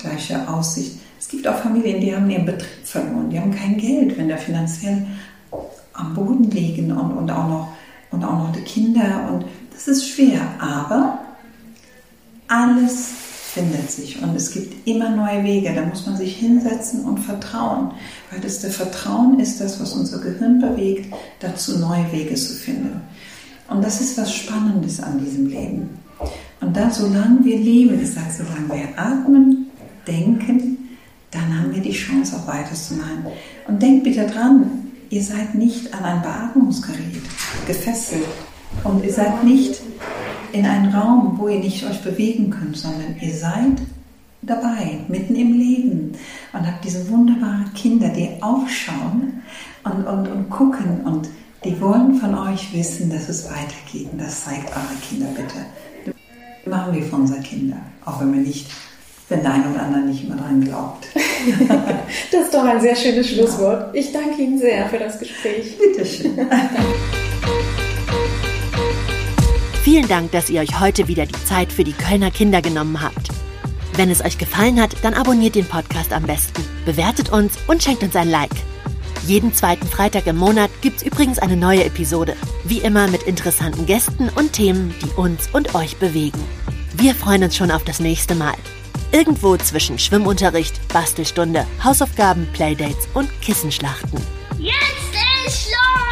[SPEAKER 5] gleiche Aussicht. Es gibt auch Familien, die haben ihren Betrieb verloren, die haben kein Geld, wenn da finanziell am Boden liegen und, und, auch noch, und auch noch die Kinder. Und das ist schwer, aber alles findet sich und es gibt immer neue Wege. Da muss man sich hinsetzen und vertrauen, weil das der Vertrauen ist das, was unser Gehirn bewegt, dazu neue Wege zu finden. Und das ist was Spannendes an diesem Leben. Und da, solange wir leben, ich sage, solange wir atmen, denken, dann haben wir die Chance auch weiterzumachen. Und denkt bitte dran, ihr seid nicht an ein Beatmungsgerät gefesselt und ihr seid nicht in einem Raum, wo ihr nicht euch bewegen könnt, sondern ihr seid dabei, mitten im Leben und habt diese wunderbaren Kinder, die aufschauen und, und, und gucken und die wollen von euch wissen, dass es weitergeht. Und das zeigt eure Kinder bitte. Machen wir für unsere Kinder, auch wenn wir nicht wenn der ein oder andere nicht immer dran glaubt.
[SPEAKER 6] das ist doch ein sehr schönes Schlusswort. Ich danke Ihnen sehr für das Gespräch.
[SPEAKER 5] Bitteschön.
[SPEAKER 3] Vielen Dank, dass ihr euch heute wieder die Zeit für die Kölner Kinder genommen habt. Wenn es euch gefallen hat, dann abonniert den Podcast am besten, bewertet uns und schenkt uns ein Like. Jeden zweiten Freitag im Monat gibt's übrigens eine neue Episode. Wie immer mit interessanten Gästen und Themen, die uns und euch bewegen. Wir freuen uns schon auf das nächste Mal. Irgendwo zwischen Schwimmunterricht, Bastelstunde, Hausaufgaben, Playdates und Kissenschlachten. Jetzt ist Schluss!